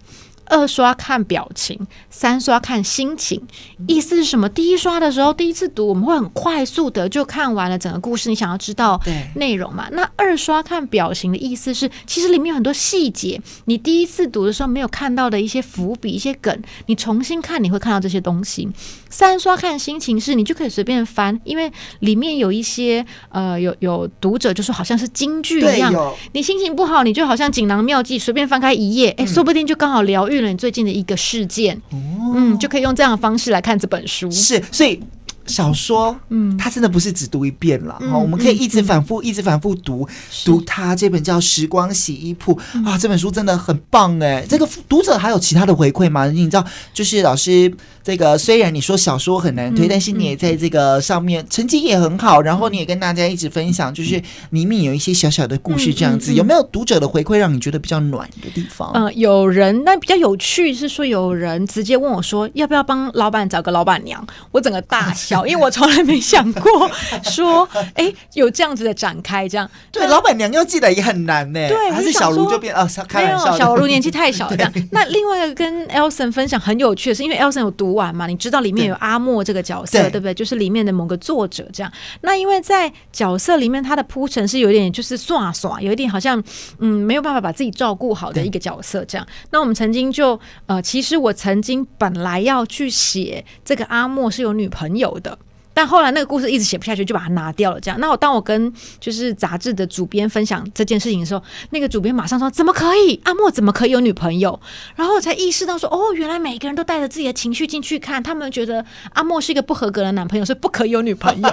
二刷看表情，三刷看心情。意思是什么？第一刷的时候，第一次读，我们会很快速的就看完了整个故事。你想要知道内容嘛？那二刷看表情的意思是，其实里面有很多细节，你第一次读的时候没有看到的一些伏笔、一些梗，你重新看你会看到这些东西。三刷看心情是，你就可以随便翻，因为里面有一些呃，有有读者就说好像是京剧一样，你心情不好，你就好像锦囊妙计，随便翻开一页，哎，说不定就刚好疗愈。了你最近的一个事件，嗯，就可以用这样的方式来看这本书。是，所以小说，嗯，它真的不是只读一遍了，嗯，我们可以一直反复，一直反复读，读它。这本叫《时光洗衣铺》啊，这本书真的很棒哎。这个读者还有其他的回馈吗？你知道，就是老师。这个虽然你说小说很难推，嗯、但是你也在这个上面成绩也很好，嗯、然后你也跟大家一直分享，就是里面有一些小小的故事这样子。有没有读者的回馈让你觉得比较暖的地方？嗯、呃，有人，那比较有趣是说有人直接问我说，要不要帮老板找个老板娘？我整个大笑，因为我从来没想过 说，哎，有这样子的展开，这样对，老板娘要记得也很难呢。对，还是小卢就变啊，开玩笑，小卢年纪太小了这样。那另外一个跟 Elson 分享很有趣的是，因为 Elson 有读。玩嘛？你知道里面有阿莫这个角色，对，对不对？就是里面的某个作者这样。那因为在角色里面，他的铺陈是有点就是耍耍，有一点好像嗯没有办法把自己照顾好的一个角色这样。那我们曾经就呃，其实我曾经本来要去写这个阿莫是有女朋友的。但后来那个故事一直写不下去，就把它拿掉了。这样，那我当我跟就是杂志的主编分享这件事情的时候，那个主编马上说：“怎么可以？阿莫怎么可以有女朋友？”然后我才意识到说：“哦，原来每个人都带着自己的情绪进去看，他们觉得阿莫是一个不合格的男朋友，所以不可以有女朋友。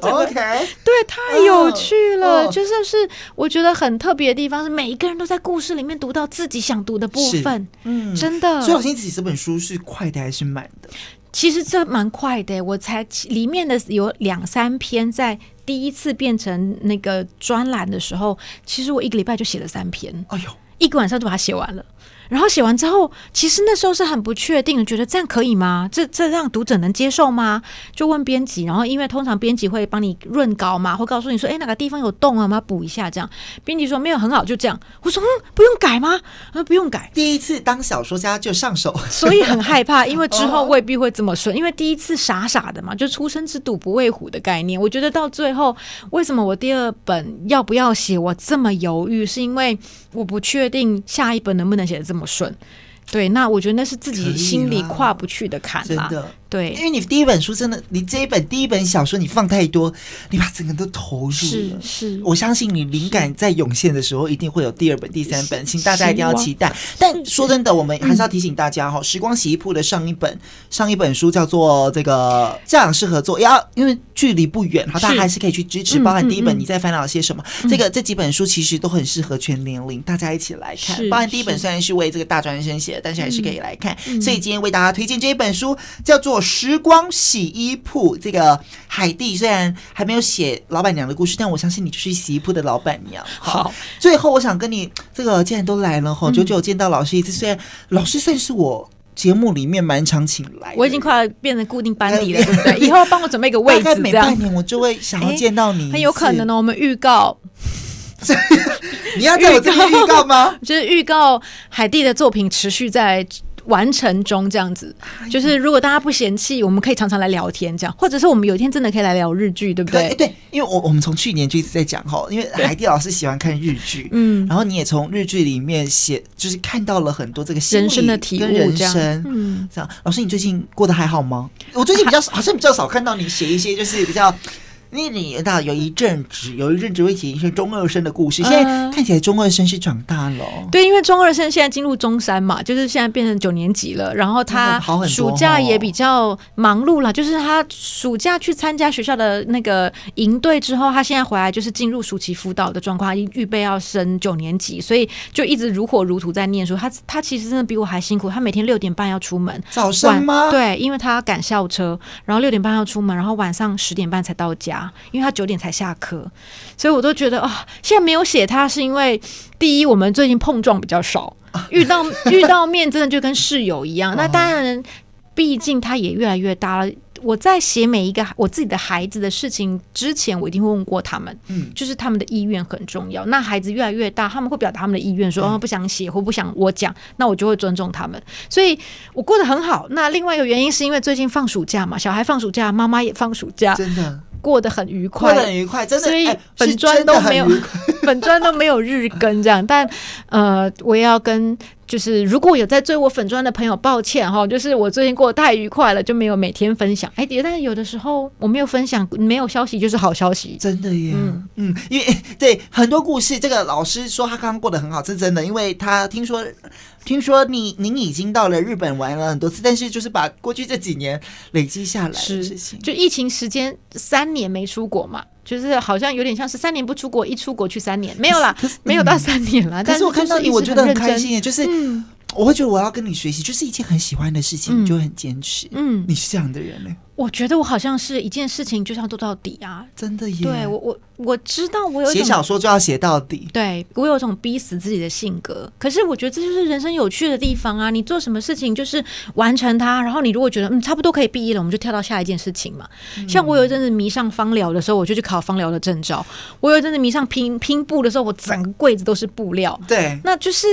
”OK，对，太有趣了。Oh, 就是是我觉得很特别的地方是，每一个人都在故事里面读到自己想读的部分。嗯，真的。所以，老师自己这本书是快的还是慢的？其实这蛮快的，我才里面的有两三篇，在第一次变成那个专栏的时候，其实我一个礼拜就写了三篇，哎呦，一个晚上就把它写完了。然后写完之后，其实那时候是很不确定的，觉得这样可以吗？这这让读者能接受吗？就问编辑，然后因为通常编辑会帮你润稿嘛，会告诉你说，哎，哪个地方有洞啊，我们要补一下。这样，编辑说没有很好，就这样。我说，嗯，不用改吗？他说，不用改。第一次当小说家就上手，所以很害怕，因为之后未必会这么顺。因为第一次傻傻的嘛，就初生之犊不畏虎的概念。我觉得到最后，为什么我第二本要不要写，我这么犹豫，是因为我不确定下一本能不能写的这么顺。对，那我觉得那是自己心里跨不去的坎啦。对，因为你第一本书真的，你这一本第一本小说你放太多，你把整个都投入了。是是，我相信你灵感在涌现的时候，一定会有第二本、第三本，请大家一定要期待。但说真的，我们还是要提醒大家哈，《时光洗衣铺》的上一本上一本书叫做这个《教养适合做》，要因为距离不远，好，大家还是可以去支持。包含第一本你在烦恼些什么，这个这几本书其实都很适合全年龄，大家一起来看。包含第一本虽然是为这个大专生写的，但是还是可以来看。所以今天为大家推荐这一本书，叫做。时光洗衣铺，这个海蒂虽然还没有写老板娘的故事，但我相信你就是洗衣铺的老板娘。好，好，最后我想跟你这个既然都来了哈，久久见到老师一次，虽然老师算是我节目里面蛮常请来，我已经快要变成固定班底了，对不对？以后帮我准备一个位置，大概每半年我就会想要见到你，很有可能呢。我们预告，你要在我这边预告吗？就是预告海蒂的作品持续在。完成中这样子，就是如果大家不嫌弃，我们可以常常来聊天，这样，或者是我们有一天真的可以来聊日剧，对不对？对，因为我我们从去年就一直在讲哈，因为海蒂老师喜欢看日剧，嗯，然后你也从日剧里面写，就是看到了很多这个人生的体悟，人生，嗯，这样。老师，你最近过得还好吗？我最近比较好像比较少看到你写一些就是比较。你你到有一阵子，有一阵子会写一些中二生的故事。现在看起来中二生是长大了，哦，对，因为中二生现在进入中三嘛，就是现在变成九年级了。然后他暑假也比较忙碌了，就是他暑假去参加学校的那个营队之后，他现在回来就是进入暑期辅导的状况，预备要升九年级，所以就一直如火如荼在念书。他他其实真的比我还辛苦，他每天六点半要出门，早上吗？对，因为他要赶校车，然后六点半要出门，然后晚上十点半才到家。因为他九点才下课，所以我都觉得啊、哦，现在没有写他，是因为第一，我们最近碰撞比较少，遇到 遇到面真的就跟室友一样。那当然，毕竟他也越来越大了。我在写每一个我自己的孩子的事情之前，我一定会问过他们，嗯，就是他们的意愿很重要。那孩子越来越大，他们会表达他们的意愿，说哦不想写或不想我讲，那我就会尊重他们。所以我过得很好。那另外一个原因是因为最近放暑假嘛，小孩放暑假，妈妈也放暑假，真的。过得很愉快，过得很愉快，真的。所以本专都没有，本专都没有日更这样。但呃，我也要跟就是如果有在追我粉专的朋友，抱歉哈，就是我最近过得太愉快了，就没有每天分享。哎，但是有的时候我没有分享，没有消息就是好消息，真的耶。嗯嗯，因为对很多故事，这个老师说他刚刚过得很好，是真的，因为他听说。听说你您已经到了日本玩了很多次，但是就是把过去这几年累积下来的事情，就疫情时间三年没出国嘛，就是好像有点像是三年不出国，一出国去三年，没有啦，没有到三年啦。但是我看到你，我觉得很开心，就是我会觉得我要跟你学习，就是一件很喜欢的事情，你就很坚持。嗯，你是这样的人呢？我觉得我好像是一件事情就是要做到底啊，真的耶。对我我。我知道我有写小说就要写到底，对，我有种逼死自己的性格。可是我觉得这就是人生有趣的地方啊！你做什么事情就是完成它，然后你如果觉得嗯差不多可以毕业了，我们就跳到下一件事情嘛。嗯、像我有一阵子迷上芳疗的时候，我就去考芳疗的证照；我有一阵子迷上拼拼布的时候，我整个柜子都是布料。对，那就是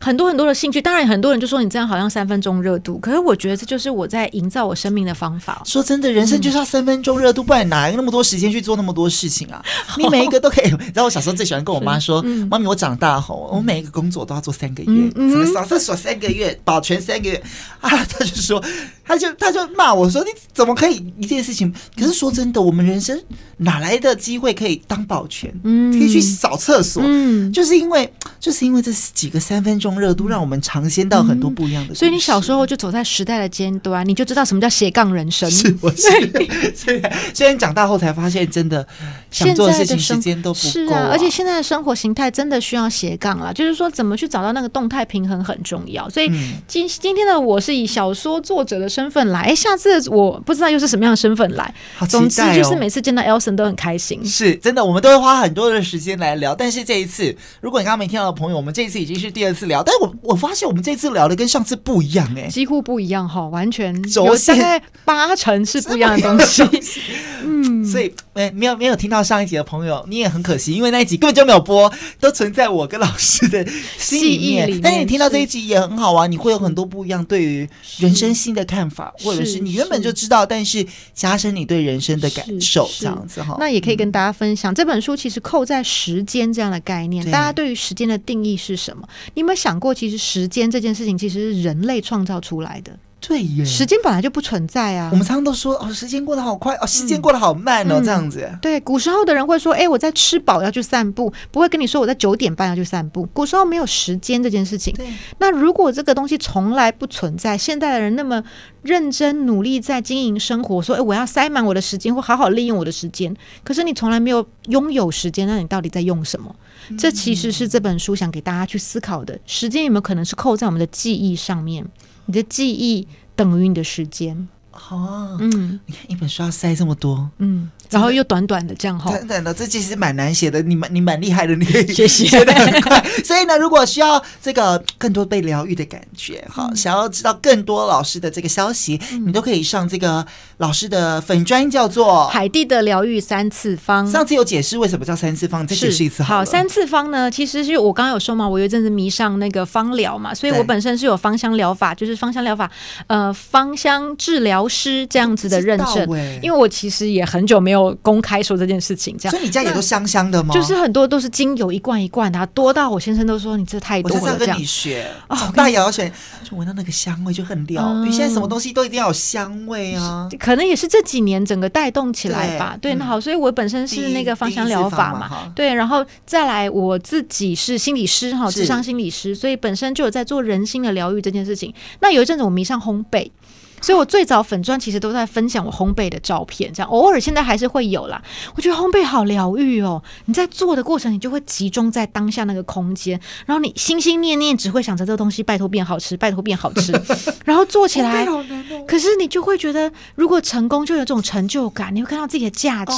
很多很多的兴趣。当然，很多人就说你这样好像三分钟热度，可是我觉得这就是我在营造我生命的方法。说真的，人生就是要三分钟热度，不然哪来那么多时间去做那么多事情啊？你每一个都可以。然后我小时候最喜欢跟我妈说：“嗯、妈咪，我长大后，我每一个工作都要做三个月，什么、扫厕所三个月，保全三个月。”啊，她就说，他就他就骂我说：“你怎么可以一件事情？可是说真的，我们人生哪来的机会可以当保全？嗯，可以去扫厕所？嗯，就是因为就是因为这几个三分钟热度，让我们尝鲜到很多不一样的。所以你小时候就走在时代的尖端，你就知道什么叫斜杠人生。是，我是。虽然虽然长大后才发现，真的想做的事情时间都不。是啊，而且现在的生活形态真的需要斜杠了，就是说怎么去找到那个动态平衡很重要。所以今今天的我是以小说作者的身份来，哎，下次我不知道又是什么样的身份来。好哦。总之就是每次见到 Elson 都很开心。是真的，我们都会花很多的时间来聊。但是这一次，如果你刚刚没听到的朋友，我们这一次已经是第二次聊。但是我我发现我们这次聊的跟上次不一样，哎，几乎不一样哈，完全有大概八成是不一样的东西。嗯，所以没，没有没有听到上一集的朋友，你也很可惜，因为那一集根本就没有播，都存在我跟老师的心里面。里面但是你听到这一集也很好啊，你会有很多不一样对于人生新的看法，或者是你原本就知道，但是加深你对人生的感受，这样子哈。那也可以跟大家分享，嗯、这本书其实扣在时间这样的概念，大家对于时间的定义是什么？你有没有想过，其实时间这件事情其实是人类创造出来的。对耶，时间本来就不存在啊。我们常常都说哦，时间过得好快哦，时间过得好慢哦，嗯、这样子。对，古时候的人会说，哎，我在吃饱要去散步，不会跟你说我在九点半要去散步。古时候没有时间这件事情。对。那如果这个东西从来不存在，现代的人那么认真努力在经营生活，说，哎，我要塞满我的时间，或好好利用我的时间。可是你从来没有拥有时间，那你到底在用什么？嗯、这其实是这本书想给大家去思考的。时间有没有可能是扣在我们的记忆上面？你的记忆。等于你的时间哦，嗯，你看一本书要塞这么多，嗯。然后又短短的这样哈，短短的，这其实蛮难写的。你蛮你蛮厉害的，你可 以谢谢 写的很快。所以呢，如果需要这个更多被疗愈的感觉，哈、嗯，想要知道更多老师的这个消息，嗯、你都可以上这个老师的粉专，叫做海蒂的疗愈三次方。上次有解释为什么叫三次方，再解释一次好。好，三次方呢，其实是我刚刚有说嘛，我有一阵子迷上那个芳疗嘛，所以我本身是有芳香疗法，就是芳香疗法，呃，芳香治疗师这样子的认证。因为我其实也很久没有公开说。这件事情，这样，所以你家也都香香的吗？就是很多都是精油一罐一罐的，啊，多到我先生都说你这太多了。我在跟你学，长大也要学，就闻到那个香味就很疗愈。你现在什么东西都一定要有香味啊，可能也是这几年整个带动起来吧。对，那好，所以我本身是那个芳香疗法嘛，对，然后再来我自己是心理师哈，智商心理师，所以本身就有在做人心的疗愈这件事情。那有一阵子我迷上烘焙。所以，我最早粉砖其实都在分享我烘焙的照片，这样偶尔现在还是会有啦。我觉得烘焙好疗愈哦，你在做的过程，你就会集中在当下那个空间，然后你心心念念只会想着这个东西，拜托变好吃，拜托变好吃，然后做起来。可是你就会觉得，如果成功，就有这种成就感，你会看到自己的价值。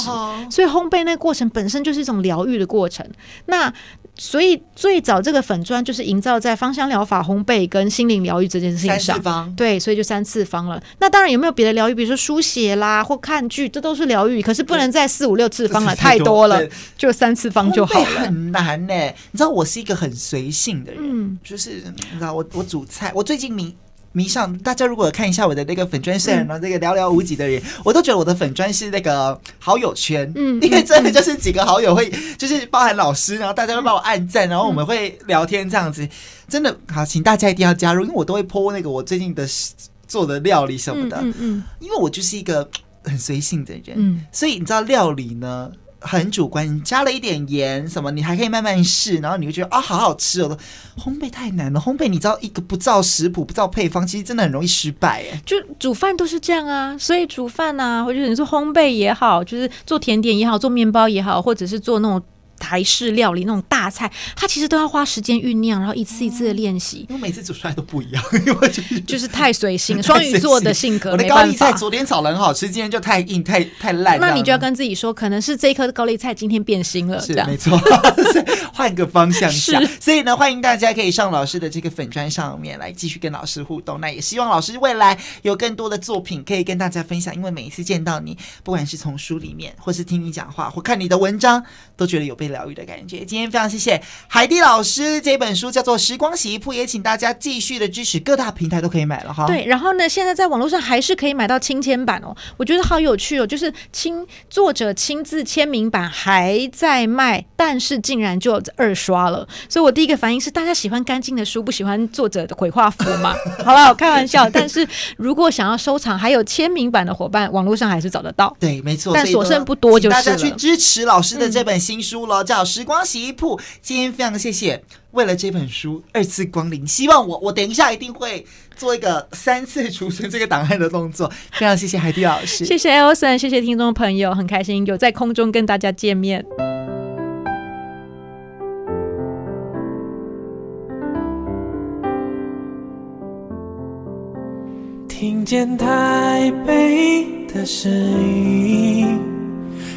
所以，烘焙那个过程本身就是一种疗愈的过程。那所以最早这个粉砖就是营造在芳香疗法、烘焙跟心灵疗愈这件事情上。三次方。对，所以就三次方了。那当然有没有别的疗愈？比如说书写啦，或看剧，这都是疗愈。可是不能再四五六次方了，太多了，就三次方就好了。很难呢、欸，你知道我是一个很随性的人，嗯，就是你知道我我煮菜，我最近迷。迷上大家如果看一下我的那个粉砖，虽然呢这个寥寥无几的人，嗯、我都觉得我的粉砖是那个好友圈，嗯，因为真的就是几个好友会，就是包含老师，然后大家会帮我按赞，然后我们会聊天这样子，真的好，请大家一定要加入，因为我都会 po 那个我最近的做的料理什么的，嗯，嗯，嗯，因为我就是一个很随性的人，嗯，所以你知道料理呢。很主观，你加了一点盐什么，你还可以慢慢试，然后你会觉得啊，好好吃哦。烘焙太难了，烘焙你知道一个不照食谱、不照配方，其实真的很容易失败哎。就煮饭都是这样啊，所以煮饭啊，或者你说烘焙也好，就是做甜点也好，做面包也好，或者是做那种。台式料理那种大菜，它其实都要花时间酝酿，然后一次一次的练习。因为每次煮出来都不一样，因为就是就是太随性，双鱼座的性格。我的高丽菜昨天炒的很好吃，今天就太硬太太烂。那你就要跟自己说，可能是这一颗高丽菜今天变心了，是没错，换个方向想。所以呢，欢迎大家可以上老师的这个粉砖上面来继续跟老师互动。那也希望老师未来有更多的作品可以跟大家分享，因为每一次见到你，不管是从书里面，或是听你讲话，或看你的文章，都觉得有被疗愈的感觉。今天非常谢谢海蒂老师，这本书叫做《时光洗衣铺》，也请大家继续的支持，各大平台都可以买了哈。对，然后呢，现在在网络上还是可以买到亲签版哦，我觉得好有趣哦，就是亲作者亲自签名版还在卖，但是竟然就二刷了，所以我第一个反应是，大家喜欢干净的书，不喜欢作者的鬼画符嘛？好了，我开玩笑，但是如果想要收藏还有签名版的伙伴，网络上还是找得到。对，没错，但所剩不多，就是大家去支持老师的这本新书了，嗯、叫《时光洗》。衣铺，今天非常谢谢，为了这本书二次光临，希望我我等一下一定会做一个三次储存这个档案的动作。非常谢谢海蒂老师，谢谢 Elson，谢谢听众朋友，很开心有在空中跟大家见面。听见台北的声音，